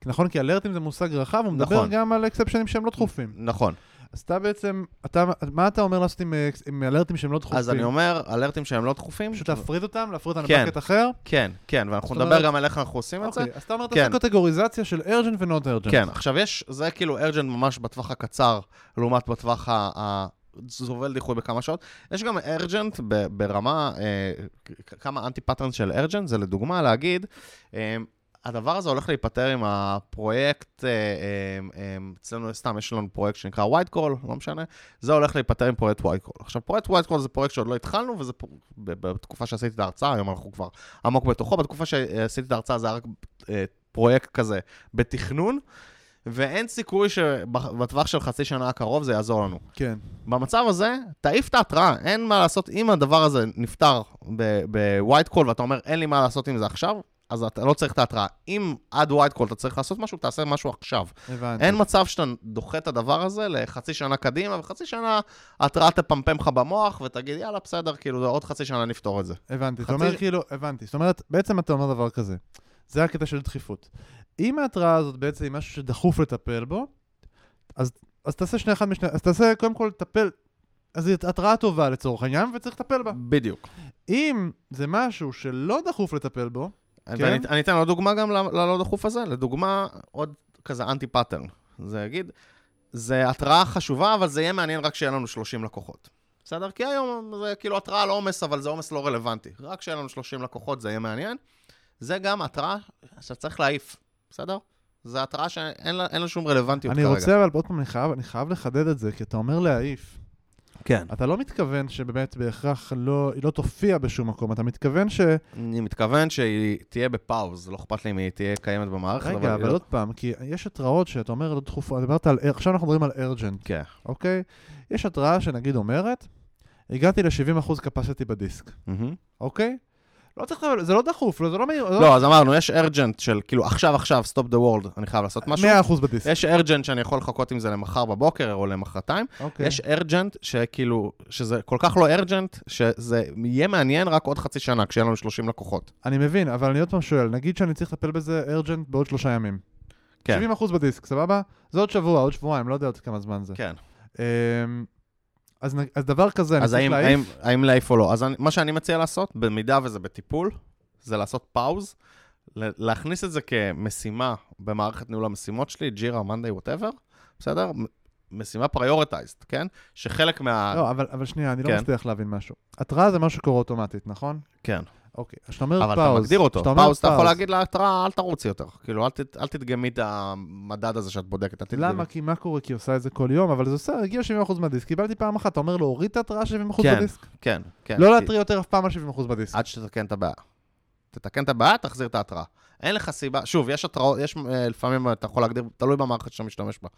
נכון, כי אלרטים זה מושג רחב, הוא מדבר נכון. גם על אקספשנים שהם לא דחופים. נכון. אז אתה בעצם, אתה, מה אתה אומר לעשות עם, אה, עם אלרטים שהם לא דחופים? אז אני אומר, אלרטים שהם לא דחופים, פשוט להפריד אותם, להפריד אותם כן. לבקט אחר? כן, כן, ואנחנו נדבר אומרת- גם על איך אנחנו עושים את זה. אוקיי, אז אתה אומר, כן. תעשה קטגוריזציה של ארג'נט ונוט ארג'נט. כן, עכשיו יש, זה כאילו ארג'נט ממש בטווח הקצר, לעומת בטווח ה... סובל דיחוי בכמה שעות. יש גם urgent ברמה, אה, כמה anti patterns של urgent, זה לדוגמה להגיד, אה, הדבר הזה הולך להיפתר עם הפרויקט, אה, אה, אה, אצלנו סתם יש לנו פרויקט שנקרא white call, לא משנה, זה הולך להיפתר עם פרויקט white call. עכשיו, פרויקט white call זה פרויקט שעוד לא התחלנו, וזה בתקופה שעשיתי את ההרצאה, היום אנחנו כבר עמוק בתוכו, בתקופה שעשיתי את ההרצאה זה היה רק פרויקט כזה בתכנון. ואין סיכוי שבטווח של חצי שנה הקרוב זה יעזור לנו. כן. במצב הזה, תעיף את ההתראה, אין מה לעשות. אם הדבר הזה נפתר ב-white call ואתה אומר, אין לי מה לעשות עם זה עכשיו, אז אתה לא צריך את ההתראה. אם עד white call אתה צריך לעשות משהו, תעשה משהו עכשיו. הבנתי. אין מצב שאתה דוחה את הדבר הזה לחצי שנה קדימה, וחצי שנה ההתראה תפמפם לך במוח, ותגיד, יאללה, בסדר, כאילו, עוד חצי שנה נפתור את זה. הבנתי. חצי- אתה אומר כאילו, הבנתי. זאת אומרת, בעצם אתה אומר דבר כזה. זה הקטע של דחיפות. אם ההתראה הזאת בעצם היא משהו שדחוף לטפל בו, אז, אז תעשה שני אחד משני, אז תעשה קודם כל לטפל, אז זו התראה טובה לצורך העניין, וצריך לטפל בה. בדיוק. אם זה משהו שלא דחוף לטפל בו, כן. ואני אני אתן עוד דוגמה גם ללא דחוף הזה. לדוגמה, עוד כזה anti pattern. זה יגיד, זה התראה חשובה, אבל זה יהיה מעניין רק שיהיה לנו 30 לקוחות. בסדר? כי היום זה כאילו התראה על עומס, אבל זה עומס לא רלוונטי. רק שיהיה לנו 30 לקוחות זה יהיה מעניין. זה גם התראה שאתה צריך להעיף, בסדר? זו התראה שאין לה, לה שום רלוונטיות אני כרגע. רוצה, אבל עוד פעם, אני חייב, אני חייב לחדד את זה, כי אתה אומר להעיף. כן. אתה לא מתכוון שבאמת בהכרח לא, היא לא תופיע בשום מקום, אתה מתכוון ש... אני מתכוון שהיא תהיה בפאוז, לא אכפת לי אם היא תהיה קיימת במערכת, רגע, היא אבל לא- עוד פעם, כי יש התראות שאתה אומר לא דחופות, דיברת על, עכשיו אנחנו מדברים על ארג'נט, כן. אוקיי? יש התראה שנגיד אומרת, הגעתי ל-70% capacity בדיסק, מהמם. אוקיי? לא צריך, זה לא דחוף, לא, זה לא מהיר, לא, אז אמרנו, יש urgent של כאילו עכשיו עכשיו, stop the world, אני חייב לעשות משהו. 100% בדיסק, יש urgent שאני יכול לחכות עם זה למחר בבוקר או למחרתיים. אוקיי. יש urgent שכאילו, שזה כל כך לא urgent, שזה יהיה מעניין רק עוד חצי שנה, כשיהיה לנו 30 לקוחות. אני מבין, אבל אני עוד פעם שואל, נגיד שאני צריך לטפל בזה urgent בעוד שלושה ימים. כן. 70% בדיסק, סבבה? זה עוד שבוע, עוד שבועיים, לא יודע עוד כמה זמן זה. כן. אמ, אז, אז דבר כזה, אני אז צריך האם, להעיף. האם, האם להעיף או לא? אז אני, מה שאני מציע לעשות, במידה וזה בטיפול, זה לעשות pause, להכניס את זה כמשימה במערכת ניהול המשימות שלי, ג'ירה, מאנדיי, whatever, בסדר? משימה prioritized, כן? שחלק מה... לא, אבל, אבל שנייה, אני לא כן. מצליח להבין משהו. התראה זה משהו שקורה אוטומטית, נכון? כן. אוקיי. אז כשאתה אומר אבל pause... אתה מגדיר אותו. אומר pause, אתה יכול להגיד להתראה, אל תרוצי יותר. כאילו, אל ת- אל תדגמי את המדד הזה שאת בודקת. למה? כי מה קורה? כי היא עושה את זה כל יום, אבל זה עושה, הגיע 70% מהדיסק, קיבלתי פעם אחת, אתה אומר להוריד את ההתראה 70% כן, בדיסק? כן, כן. לא כי- להתריע יותר אף פעם על 70% בדיסק. עד שתתקן את הבעיה. תתקן את הבעיה, תחזיר את ההתראה. אין לך סיבה, שוב, יש התראות, יש אה, לפעמים אתה יכול להגדיר, תלוי במערכת שאתה משתמש בה.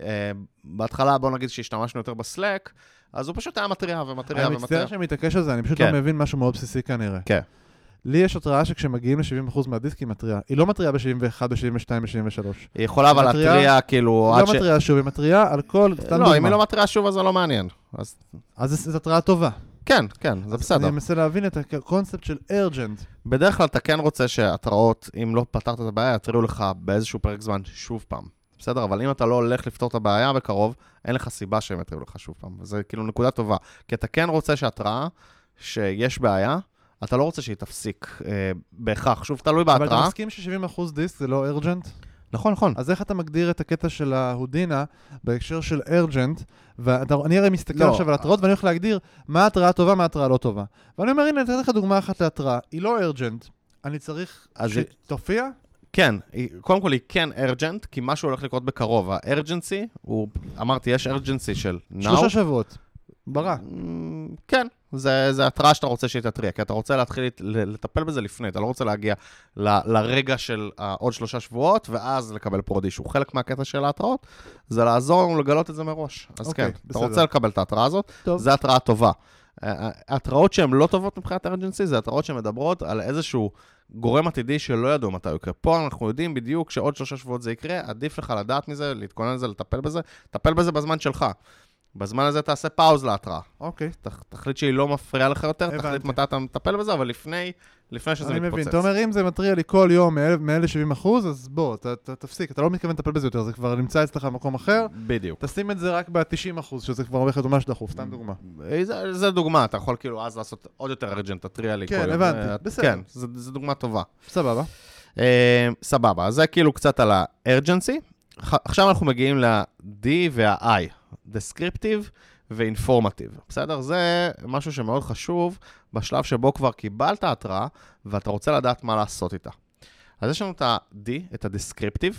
אה, בהתחלה, בוא נגיד שהשתמשנו יותר בסלאק, אז הוא פשוט היה מתריע ומתריע אני ומתריע. מצטער שאני מתעקש על זה, אני פשוט כן. לא מבין משהו מאוד בסיסי כנראה. כן. לי יש התראה שכשמגיעים ל-70% מהדיסק היא מתריעה. היא לא מתריעה ב-71, ב-72, ב-73. היא יכולה אבל להתריע, כאילו, היא לא ש... מתריעה שוב, היא מתריעה על כל... לא, אם דוגמה. היא לא מתריעה שוב, אז זה לא מעניין. אז אז זו התראה טובה. כן, כן, זה בסדר. אני מנסה להבין את הקונספט של urgent. בדרך כלל אתה כן רוצה שהתראות, אם לא פתרת את הבעיה, יתריעו לך באיזשהו פרק זמן שוב פעם. בסדר? אבל אם אתה לא הולך לפתור את הבעיה בקרוב, אין לך סיבה שהם יתריעו לך שוב פעם. זה כאילו נקודה טובה. כי אתה כן רוצה שהתראה, שיש בעיה, אתה לא רוצה שהיא תפסיק אה, בהכרח. שוב, תלוי אבל אתה בהתראה. מסכים ש-70% דיסק זה לא urgent? נכון, נכון. אז איך אתה מגדיר את הקטע של ההודינה בהקשר של urgent? ואני הרי מסתכל לא. עכשיו על התראות ואני הולך להגדיר מה ההתראה טובה, מה ההתראה לא טובה. ואני אומר, הנה, אתן לך דוגמה אחת להתראה. היא לא urgent. אני צריך שתופיע? כן, היא- קודם כל היא כן ארג'נט, כי משהו הולך לקרות בקרוב. הארג'נסי, הוא, אמרתי, יש ארג'נסי של now. שלושה שבועות. ברע. כן, זה, זה התראה שאתה רוצה שהיא תתריע, כי אתה רוצה להתחיל לטפל בזה לפני, אתה לא רוצה להגיע ל, לרגע של uh, עוד שלושה שבועות, ואז לקבל prod issue. חלק מהקטע של ההתראות זה לעזור לנו לגלות את זה מראש. אז אוקיי, כן, אתה בסדר. רוצה לקבל את ההתראה הזאת, טוב. זו התראה טובה. אה, ההתראות שהן לא טובות מבחינת urgency, זה התראות שמדברות על איזשהו גורם עתידי שלא ידעו מתי הוא יקרה. פה אנחנו יודעים בדיוק שעוד שלושה שבועות זה יקרה, עדיף לך לדעת מזה, להתכונן לזה, לטפל בזה, טפל בזה בזמן שלך. בזמן הזה תעשה pause להתראה. אוקיי. תח- תחליט שהיא לא מפריעה לך יותר, הבנתי. תחליט מתי אתה מטפל בזה, אבל לפני, לפני שזה אני מתפוצץ. מבין. אתה אומר, אם זה מתריע לי כל יום מאלה 70 אחוז, אז בוא, ת- ת- תפסיק. אתה לא מתכוון לטפל בזה יותר, זה כבר נמצא אצלך במקום אחר. בדיוק. תשים את זה רק ב-90 אחוז, שזה כבר הולך ממש דחוף. סתם דוגמה. אה, זה, זה דוגמה, אתה יכול כאילו אז לעשות עוד יותר ארג'נט, תתריע לי כן, כל יום. הבנתי, אה, בסדר. כן, זו דוגמה טובה. סבבה. אה, סבבה, זה כאילו קצת על ה-urgency. עכשיו אנחנו מגיעים ל-D וה-I, descriptive ו-informative, בסדר? זה משהו שמאוד חשוב בשלב שבו כבר קיבלת התראה ואתה רוצה לדעת מה לעשות איתה. אז יש לנו את ה-D, את ה-descriptive.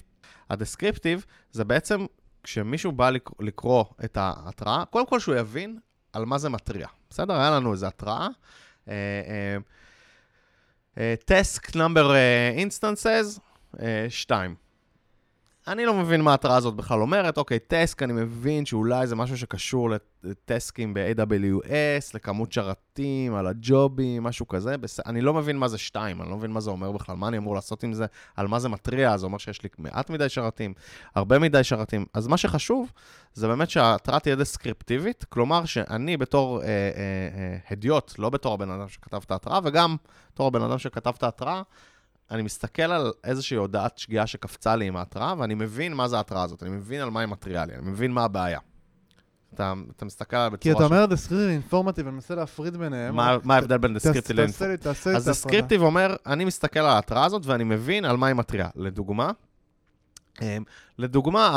ה-descriptive זה בעצם כשמישהו בא לק- לקרוא את ההתראה, קודם כל שהוא יבין על מה זה מתריע. בסדר? היה לנו איזו התראה. אה, אה, אה, task number אה, instances, 2. אני לא מבין מה ההתראה הזאת בכלל אומרת. אוקיי, טסק, אני מבין שאולי זה משהו שקשור לטסקים ב-AWS, לכמות שרתים, על הג'ובים, משהו כזה. בס... אני לא מבין מה זה 2, אני לא מבין מה זה אומר בכלל, מה אני אמור לעשות עם זה, על מה זה מתריע, זה אומר שיש לי מעט מדי שרתים, הרבה מדי שרתים. אז מה שחשוב, זה באמת שההתראה תהיה דסקריפטיבית, כלומר שאני בתור אה, אה, אה, הדיוט, לא בתור הבן אדם שכתב את ההתראה, וגם בתור הבן אדם שכתב את ההתראה, אני מסתכל על איזושהי הודעת שגיאה שקפצה לי עם ההתראה, ואני מבין מה זה ההתראה הזאת, אני מבין על מה היא מתריעה לי, אני מבין מה הבעיה. אתה, אתה מסתכל עליה כי בצורה אתה אומר descriptive informative, אני מנסה להפריד ביניהם. מה, מה ההבדל בין descriptive ל-info? תעשה לי, תעשה לי את אז ההפרדה. דסקריפטיב אומר, אני מסתכל על ההתראה הזאת ואני מבין על מה היא מתריעה. לדוגמה, אמ, לדוגמה,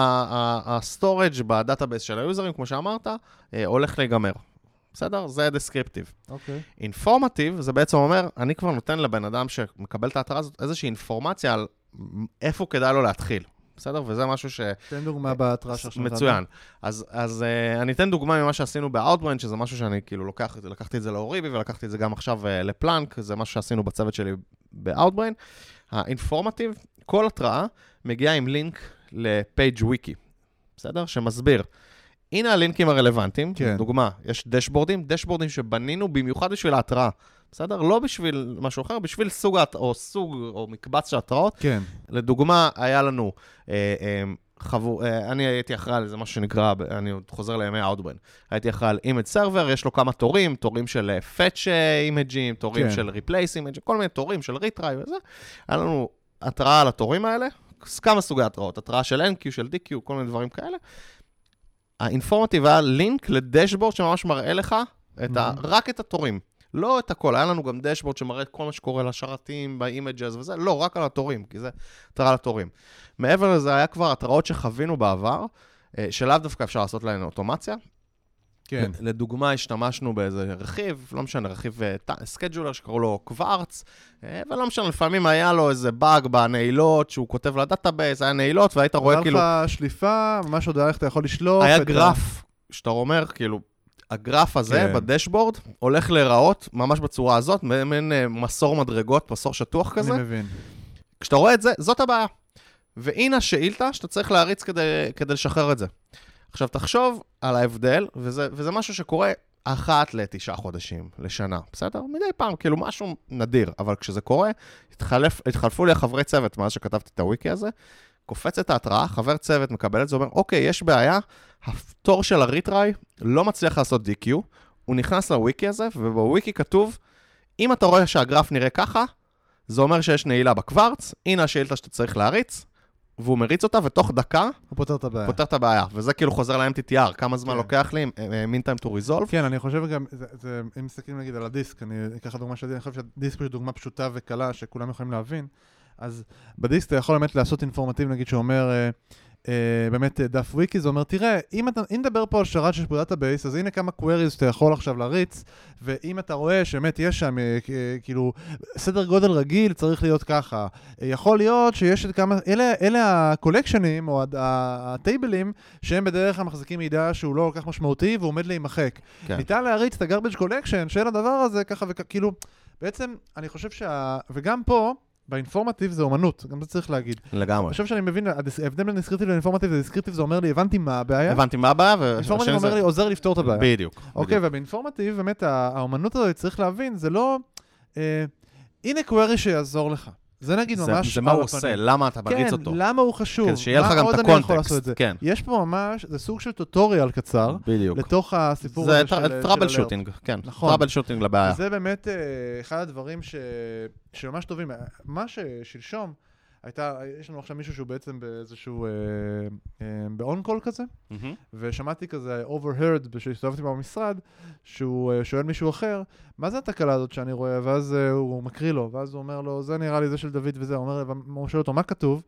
ה-storage ב-database של היוזרים, כמו שאמרת, אה, הולך להיגמר. בסדר? זה descriptive. אוקיי. informative, זה בעצם אומר, אני כבר נותן לבן אדם שמקבל את ההתראה הזאת איזושהי אינפורמציה על איפה כדאי לו להתחיל. בסדר? וזה משהו ש... תן דוגמה בהתראה נתת. מצוין. אז, אז uh, אני אתן דוגמה ממה שעשינו ב-Outbrain, שזה משהו שאני כאילו לוקח, לקחתי את זה לאוריבי ולקחתי את זה גם עכשיו uh, לפלאנק, זה משהו שעשינו בצוות שלי ב-Outbrain. האינפורמטיב, כל התראה מגיעה עם לינק לפייג' וויקי, בסדר? שמסביר. הנה הלינקים הרלוונטיים, כן. דוגמה, יש דשבורדים, דשבורדים שבנינו במיוחד בשביל ההתראה, בסדר? לא בשביל משהו אחר, בשביל סוג, או סוג, או מקבץ של התראות. כן. לדוגמה, היה לנו, אה, אה, חבור, אה, אני הייתי אחראי על איזה משהו שנקרא, אני עוד חוזר לימי Outbrain. הייתי אחראי על image server, יש לו כמה תורים, תורים של אה, fetch image ים, תורים כן. של replace image ים, כל מיני תורים של retry וזה. היה לנו התראה על התורים האלה, כמה סוגי התראות, התראה של enqueue, של dequeue, כל מיני דברים כאלה. ה-informative היה לינק ל-dashboard שממש מראה לך את ה, Mhm. רק את התורים. לא את הכל, היה לנו גם dashboard שמראה את כל מה שקורה לשרתים, ב-images וזה, לא, רק על התורים, כי זה התראה לתורים. מעבר לזה, היה כבר התראות שחווינו בעבר, אה, שלאו דווקא אפשר לעשות להן אוטומציה. כן. לדוגמה, השתמשנו באיזה רכיב, לא משנה, רכיב scheduler שקראו לו קוורץ, אה, ולא משנה, לפעמים היה לו איזה באג בנעילות, שהוא כותב ל-database, היה נעילות, והיית רואה כאילו... היה לך שליפה, ממש עוד היה איך אתה יכול לשלוף. היה את ה- גרף, שאתה אומר, כאילו, הגרף הזה כן. ב-dashboard הולך להיראות ממש בצורה הזאת, מעין אה, מסור מדרגות, מסור שטוח כזה. אני מבין. כשאתה רואה את זה, זאת הבעיה. והנה השאילתה שאתה צריך להריץ כדי, כדי לשחרר את זה. עכשיו, תחשוב על ההבדל, וזה, וזה משהו שקורה אחת לתשעה חודשים, לשנה, בסדר? מדי פעם, כאילו משהו נדיר, אבל כשזה קורה, התחלף, התחלפו לי החברי צוות מאז שכתבתי את הוויקי הזה, קופצת ההתראה, חבר צוות מקבל את זה, אומר, אוקיי, יש בעיה, הפטור של הריטריי לא מצליח לעשות DQ, הוא נכנס לוויקי הזה, ובוויקי כתוב, אם אתה רואה שהגרף נראה ככה, זה אומר שיש נעילה בקוורץ, הנה השאילתה שאתה צריך להריץ, והוא מריץ אותה, ותוך דקה הוא פותר את הבעיה. פותר את הבעיה. וזה כאילו חוזר ל-MTTR, כמה זמן כן. לוקח לי, אה, mean time to resolve. כן, אני חושב גם, זה, זה, אם מסתכלים נגיד על הדיסק, אני אקח דוגמה של אני חושב שהדיסק הוא דוגמה פשוטה וקלה שכולם יכולים להבין, אז בדיסק אתה יכול באמת לעשות informative, נגיד שאומר, אה, אה, באמת אה, דף וויקי, זה אומר, תראה, אם, אתה, אם נדבר פה על שרת שיש פה database, אז הנה כמה queries שאתה יכול עכשיו להריץ, ואם אתה רואה שבאמת יש שם, אה, כאילו, סדר גודל רגיל צריך להיות ככה. אה, יכול להיות שיש את כמה, אלה, אלה ה-collection ים, או ה-table ים, שהם בדרך כלל מחזיקים מידע שהוא לא כל כך משמעותי והוא עומד להימחק. כן. ניתן להריץ את ה-garbage collection של הדבר הזה ככה וכאילו, בעצם אני חושב שה... וגם פה, ב-informative זה אומנות, גם זה צריך להגיד. לגמרי. אני חושב שאני מבין, ההבדל בין descriptive ל-informative זה descriptive זה אומר לי, הבנתי מה הבעיה, הבנתי מה הבעיה, ו... אינפורמטיב אומר זה- לי, עוזר לפתור את הבעיה. בדיוק. אוקיי, בדיוק. ובאינפורמטיב באמת האומנות הזאת, צריך להבין, זה לא... אה, הנה query שיעזור לך. זה נגיד זה- ממש... זה מה הוא הפנים. עושה, למה אתה מריץ כן, אותו. למה הוא חשוב? כדי שיהיה לך גם את הקונטקסט. זה? כן, יש פה ממש, זה סוג של טוטוריאל קצר, בדיוק. לתוך הסיפור זה הזה של... של טראבל. שוטינג, כן. נכון. טראבל שוטינג לבעיה. זה באמת אה, אחד הדברים ש... שממש טובים. מה ששלשום, הייתה, יש לנו עכשיו מישהו שהוא בעצם באיזשהו, אה, אה, ב on-call כזה, מהמם. ושמעתי כזה overheard, כשהסתובבתי במשרד, שהוא אה, שואל מישהו אחר, מה זה התקלה הזאת שאני רואה? ואז אה, הוא מקריא לו, ואז הוא אומר לו, זה נראה לי זה של דוד וזה, הוא אומר, הוא שואל אותו, מה כתוב?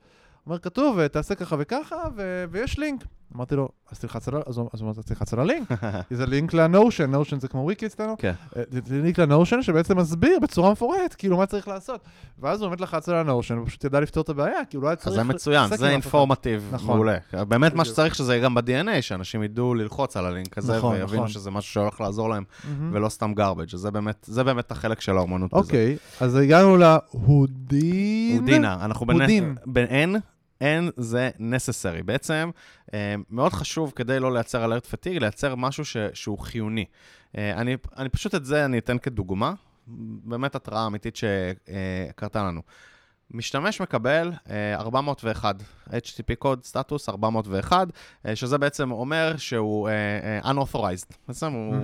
הוא אומר, כתוב, אה, תעשה ככה וככה, ו- ויש לינק. אמרתי לו, אז תלחץ על ה- אז הוא אז הוא אומר, תלחץ על הלינק. זה לינק ל Notion, Notion זה כמו וויקי אצלנו. כן. אה, זה לינק ל Notion שבעצם מסביר בצורה מפורטת, כאילו, מה צריך לעשות. ואז הוא באמת לחץ על הנושן, הוא פשוט ידע לפתור את הבעיה, כאילו, לא היה אז צריך... זה מצוין, זה. אינפורמטיב נכון. מעולה. באמת מה. שצריך שזה יהיה גם ב-DNA, שאנשים ידעו ללחוץ על הלינק הזה, נכון, ויבינו נכון. שזה משהו שהולך לעזור להם. ולא סתם garbage. אז זה באמת- החלק של האומנות בזה. אוקיי, אז הגענו להודין. הודינה, אנחנו הודין. ב-N, N זה necessary. בעצם, אה, מאוד חשוב כדי לא לייצר alert fatigue, לייצר משהו ש- שהוא חיוני. אה, אני, אני פשוט את זה אני אתן כדוגמה, באמת התראה אמיתית שקרתה לנו. משתמש מקבל אה, 401, HTTP קוד סטטוס 401, אה, שזה בעצם אומר שהוא unauthorized. בעצם הוא...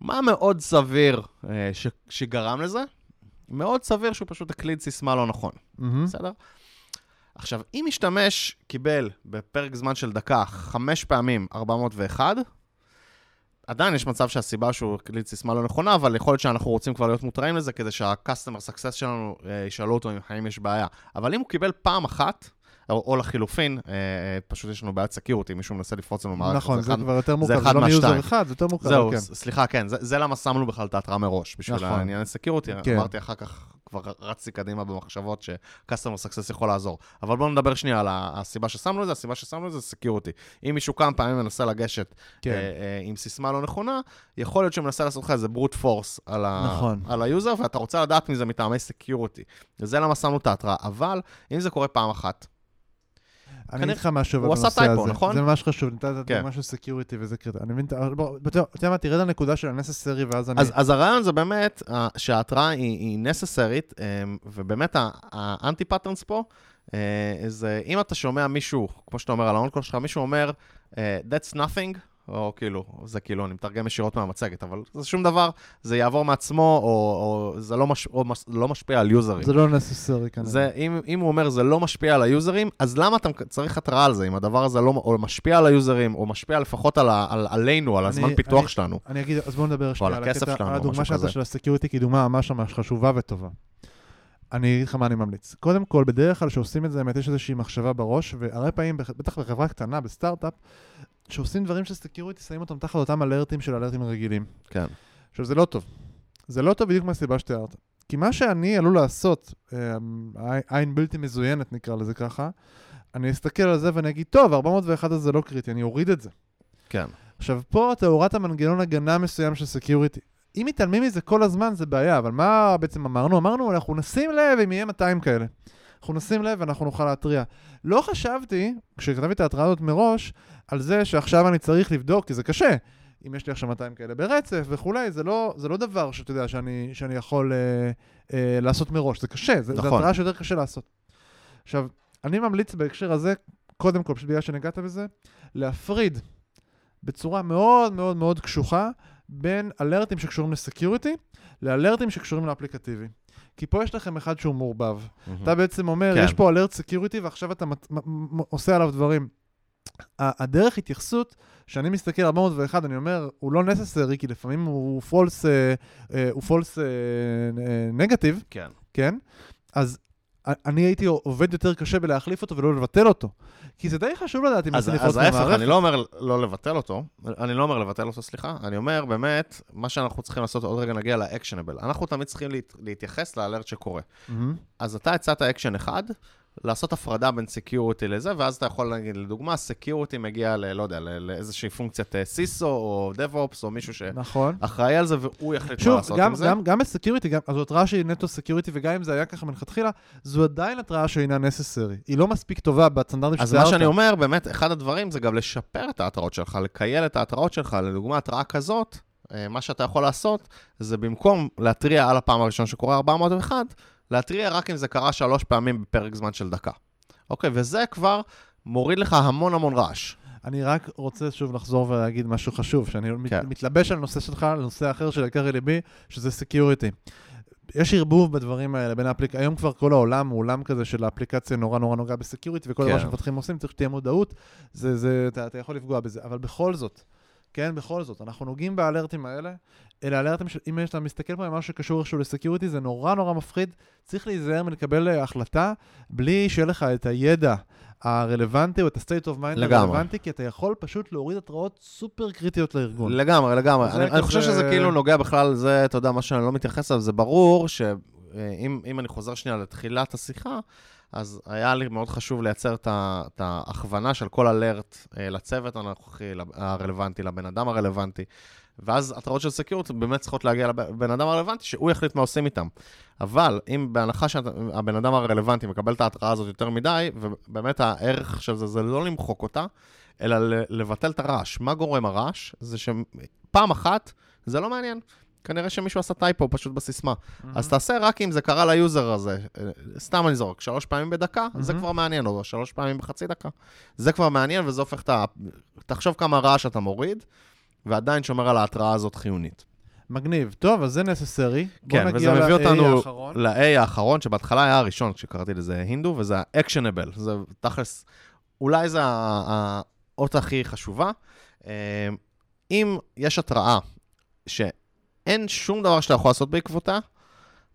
מה מאוד סביר ש- שגרם לזה? מאוד סביר שהוא פשוט הקליד סיסמה לא נכון. בסדר? עכשיו, אם משתמש קיבל בפרק זמן של דקה חמש פעמים 401, עדיין יש מצב שהסיבה שהוא הקליד סיסמה לא נכונה, אבל יכול להיות שאנחנו רוצים כבר להיות מותרעים לזה, כדי שה-customer success שלנו אה, ישאלו אותו אם- האם יש בעיה. אבל אם הוא קיבל פעם אחת, או, או לחילופין, אה, אה, פשוט יש לנו בעיית security, מישהו מנסה לפרוץ לנו מערכת. נכון, זה זה אחד- כבר יותר מורכב, אחד זה לא מ user. אחד, זה יותר מורכב, זהו, כן. סליחה, כן, זה, זה למה שמנו בכלל את ההתראה מראש, בשביל נכון. העניין security, כן. אמרתי אחר כך, כבר רצתי קדימה במחשבות ש-customer success יכול לעזור. אבל בואו נדבר שנייה על הסיבה ששמנו את זה, הסיבה ששמנו את זה זה security. אם מישהו כמה פעמים מנסה לגשת כן. אה, אה, עם סיסמה לא נכונה, יכול להיות שהוא מנסה לעשות לך איזה brute force על, ה- נכון. על ה user, ואתה רוצה לדעת מזה מטעמי security. וזה למה שמנו את ההתראה. אבל אם זה קורה פעם אחת, אני אגיד לך משהו הוא בנושא עשה typo, הזה. נכון? זה ממש חשוב, נתת את כן. דוגמה של security וזה קריטי. אני מבין, את אתה יודע מה, תרד לנקודה של ה necessary ואז אני... אז, הרעיון זה באמת אה, שההתראה היא, necessary, אה, ובאמת ה anti-patterns פה, אה, זה אם אתה שומע מישהו, כמו שאתה אומר על ה on-call שלך, מישהו אומר, אה, that's nothing, או כאילו, זה כאילו, אני מתרגם ישירות מהמצגת, אבל זה שום דבר, זה יעבור מעצמו, או, או זה לא, מש, או מש, לא משפיע על יוזרים. זה לא necessary כנראה. זה, אם, אם הוא אומר זה לא משפיע על היוזרים, אז למה אתה צריך התראה על זה, אם הדבר הזה לא או משפיע על היוזרים, או משפיע לפחות על, ה- על, עלינו, על אני- הזמן פיתוח אני- שלנו? אני אגיד, אז בואו נדבר שנייה על הכסף שלנו, על הדוגמה כזה. של ה security, כי דוגמה ממש ממש חשובה וטובה. אני אגיד לך מה אני ממליץ. קודם כל, בדרך כלל כשעושים את זה, באמת יש איזושהי מחשבה בראש, והרבה פעמים, בטח בחברה קטנה, בסטארט-אפ, שעושים דברים של security, שמים אותם תחת אותם אלרטים של אלרטים רגילים. כן. עכשיו, זה לא טוב. זה לא טוב בדיוק מהסיבה שתיארת. כי מה שאני עלול לעשות, אה, עין בלתי מזוינת נקרא לזה ככה, אני אסתכל על זה ואני אגיד, טוב, 401 הזה לא קריטי, אני אוריד את זה. כן. עכשיו, פה אתה הורדת מנגנון הגנה מסוים של security. אם מתעלמים מזה כל הזמן זה בעיה, אבל מה בעצם אמרנו? אמרנו, אנחנו נשים לב אם יהיה 200 כאלה. אנחנו נשים לב ואנחנו נוכל להתריע. לא חשבתי, כשכתבתי את ההתראה הזאת מראש, על זה שעכשיו אני צריך לבדוק, כי זה קשה. אם יש לי עכשיו 200 כאלה ברצף וכולי, זה לא, זה לא דבר שאתה יודע שאני, שאני יכול אה, אה, לעשות מראש, זה קשה, זה, נכון. זה התראה שיותר קשה לעשות. עכשיו, אני ממליץ בהקשר הזה, קודם כל, פשוט בגלל שנגעת בזה, להפריד בצורה מאוד מאוד מאוד קשוחה בין אלרטים שקשורים ל security לאלרטים שקשורים לאפליקטיבי. כי פה יש לכם אחד שהוא מעורבב. אתה בעצם אומר, כן. יש פה alert security ועכשיו אתה מת- מ- מ- עושה עליו דברים. הדרך התייחסות, שאני מסתכל על 401, אני אומר, הוא לא necessary, כי לפעמים הוא false, אה, אה, הוא false negative, כן. כן? אז אני הייתי עובד יותר קשה בלהחליף אותו ולא לבטל אותו. כי זה די חשוב לדעת אם אז, אני אז ההפך, אני לא אומר לא לבטל אותו, אני לא אומר לבטל אותו, סליחה, אני אומר באמת, מה שאנחנו צריכים לעשות, עוד רגע נגיע ל actionable. אנחנו תמיד צריכים להת, להתייחס ל alert שקורה. אז אתה הצעת אקשן אחד, לעשות הפרדה בין security לזה, ואז אתה יכול להגיד, לדוגמה, security מגיע ל... לא יודע, לאיזושהי פונקציית CISO, או DevOps, או מישהו נכון. שאחראי על זה, והוא יחליט מה שוב, לעשות גם, עם זה. גם, גם ב security, זו התראה שהיא נטו security, וגם אם זה היה ככה מלכתחילה, זו עדיין התראה שאינה necessary. היא לא מספיק טובה בסטנדרטים אז מה שאני אומר, באמת, אחד הדברים זה גם לשפר את ההתראות שלך, לקייל את ההתראות שלך. לדוגמה, התראה כזאת, אה, מה שאתה יכול לעשות, זה במקום להתריע על הפעם הראשונה שקורה 401, להתריע רק אם זה קרה שלוש פעמים בפרק זמן של דקה. אוקיי, וזה כבר מוריד לך המון המון רעש. אני רק רוצה שוב לחזור ולהגיד משהו חשוב, שאני כן. מתלבש על נושא שלך, על נושא אחר של יקר לליבי, שזה security. יש ערבוב בדברים האלה בין האפליק... היום כבר כל העולם הוא עולם כזה של האפליקציה נורא נורא נוגע ב security, וכל דבר כן. שמפתחים עושים צריך שתהיה מודעות, זה, זה, אתה, אתה יכול לפגוע בזה. אבל בכל זאת, כן, בכל זאת, אנחנו נוגעים באלרטים האלה, אלה אלרטים שאם אתה מסתכל פה על משהו שקשור איכשהו ל security, זה נורא נורא מפחיד. צריך להיזהר מלקבל אה, החלטה בלי שיהיה לך את הידע הרלוונטי או את ה-state of mind לגמרי. הרלוונטי, כי אתה יכול פשוט להוריד התראות סופר קריטיות לארגון. לגמרי, לגמרי. אני, אני חושב כזה- שזה כאילו נוגע בכלל, זה, אתה יודע, מה שאני לא מתייחס אליו, זה ברור שאם אם אני חוזר שנייה לתחילת השיחה, אז היה לי מאוד חשוב לייצר את ההכוונה של כל אלרט אה, לצוות הנוכחי, הרלוונטי, לבן אדם הרלוונטי. ואז התראות של סקיורט באמת צריכות להגיע לבן אדם הרלוונטי, שהוא יחליט מה עושים איתם. אבל אם בהנחה שהבן אדם הרלוונטי מקבל את ההתראה הזאת יותר מדי, ובאמת הערך של זה זה לא למחוק אותה, אלא לבטל את הרעש. מה גורם הרעש? זה שפעם אחת זה לא מעניין. כנראה שמישהו עשה typo פשוט בסיסמה. אז תעשה רק אם זה קרה ל user הזה, סתם אני זורק, שלוש פעמים בדקה, זה מהמם. כבר מעניין, או שלוש פעמים בחצי דקה. זה כבר מעניין, וזה הופך את ה... תחשוב כמה רעש אתה מוריד, ועדיין שומר על ההתראה הזאת חיונית. מגניב. טוב, אז זה. בוא כן, וזה מביא אותנו. ל-A האחרון, שבהתחלה היה הראשון, כשקראתי לזה הינדו, וזה ה-actionable. זה תכלס, אולי זה האות הכי חשובה. אה, אם יש התראה שאין שום דבר שאתה יכול לעשות בעקבותה,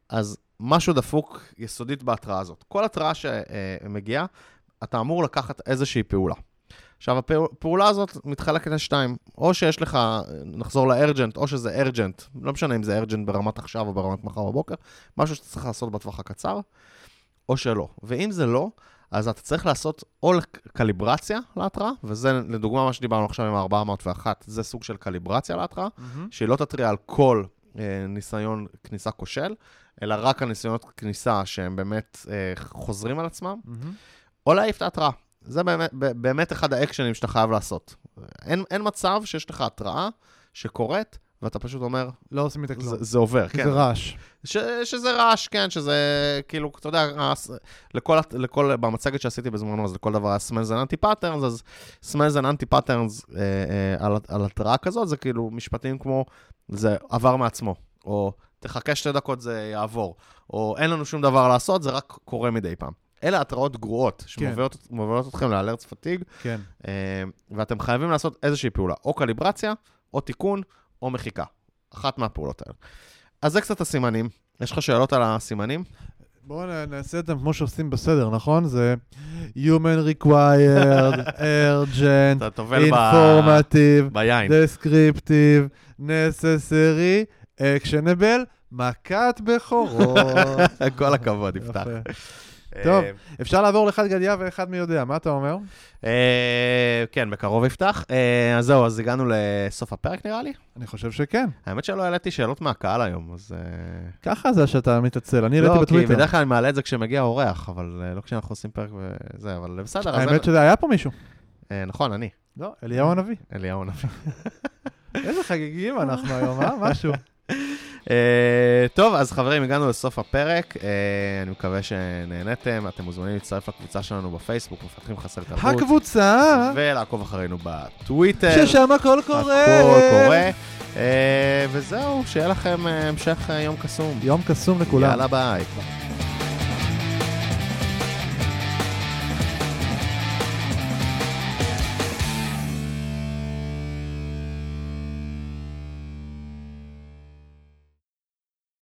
אז משהו דפוק יסודית בהתראה הזאת. כל התראה שמגיעה, אתה אמור לקחת איזושהי פעולה. עכשיו, הפעולה הזאת מתחלקת לשתיים. או שיש לך, נחזור לארג'נט, או שזה ארג'נט, לא משנה אם זה ארג'נט ברמת עכשיו או ברמת מחר בבוקר, משהו שאתה צריך לעשות בטווח הקצר, או שלא. ואם זה לא, אז אתה צריך לעשות או קליברציה להתראה, וזה לדוגמה מה שדיברנו עכשיו עם ה-401, זה סוג של קליברציה להתראה, מהמם. שהיא לא תתריע על כל אה, ניסיון כניסה כושל, אלא רק על ניסיונות כניסה שהם באמת אה, חוזרים על עצמם, מהמם. או להעיף את ההתראה. זה באמת, באמת אחד האקשנים שאתה חייב לעשות. אין, אין מצב שיש לך התראה שקורית, ואתה פשוט אומר, לא עושים איתה כלום. זה, זה עובר, כן. זה רעש. ש, שזה רעש, כן, שזה כאילו, אתה יודע, הס- לכל, לכל, במצגת שעשיתי בזמנו, אז לכל דבר היה smells and anti-patterns, אז smells and anti-patterns אה, אה, על, על התראה כזאת, זה כאילו משפטים כמו, זה עבר מעצמו, או תחכה שתי דקות זה יעבור, או אין לנו שום דבר לעשות, זה רק קורה מדי פעם. אלה התראות גרועות, שמובילות מובילות אתכם לאלרטס פתיג, כן. אה, ואתם חייבים לעשות איזושהי פעולה, או קליברציה, או תיקון, או מחיקה. אחת מהפעולות האלה. אז זה קצת הסימנים. יש לך שאלות על הסימנים? בואו נעשה זה כמו שעושים בסדר, נכון? זה Human required, urgent, informative, descriptive, necessary, actionable, מכת בכורות. כל הכבוד, יפתח. יפה. אה, טוב. אפשר לעבור לאחד גדיה ואחד מי יודע, מה אתה אומר? אה, כן, בקרוב יפתח. אה, אז זהו, אז הגענו לסוף הפרק נראה לי. אני חושב שכן. האמת שלא העליתי שאלות מהקהל היום, אז... ככה זה שאתה מתעצל, אני העליתי לא, כי בטוויטר. בדרך כלל אני מעלה את זה כשמגיע אורח, אבל לא כשאנחנו עושים פרק וזה, אבל בסדר. האמת שזה היה פה מישהו. נכון, אני, לא, אליהו הנביא. אליהו נביא. איזה חגיגים אנחנו היום, אה? משהו. אה, טוב, אז חברים, הגענו לסוף הפרק. אה, אני מקווה שנהנתם. אתם מוזמנים להצטרף לקבוצה שלנו בפייסבוק, מפתחים חסר תרבות. הקבוצה, ולעקוב אחרינו בטוויטר. ששם הכל קורה. הכל קורה. אה, וזהו, שיהיה לכם המשך יום קסום. יום קסום לכולם. יאללה ביי.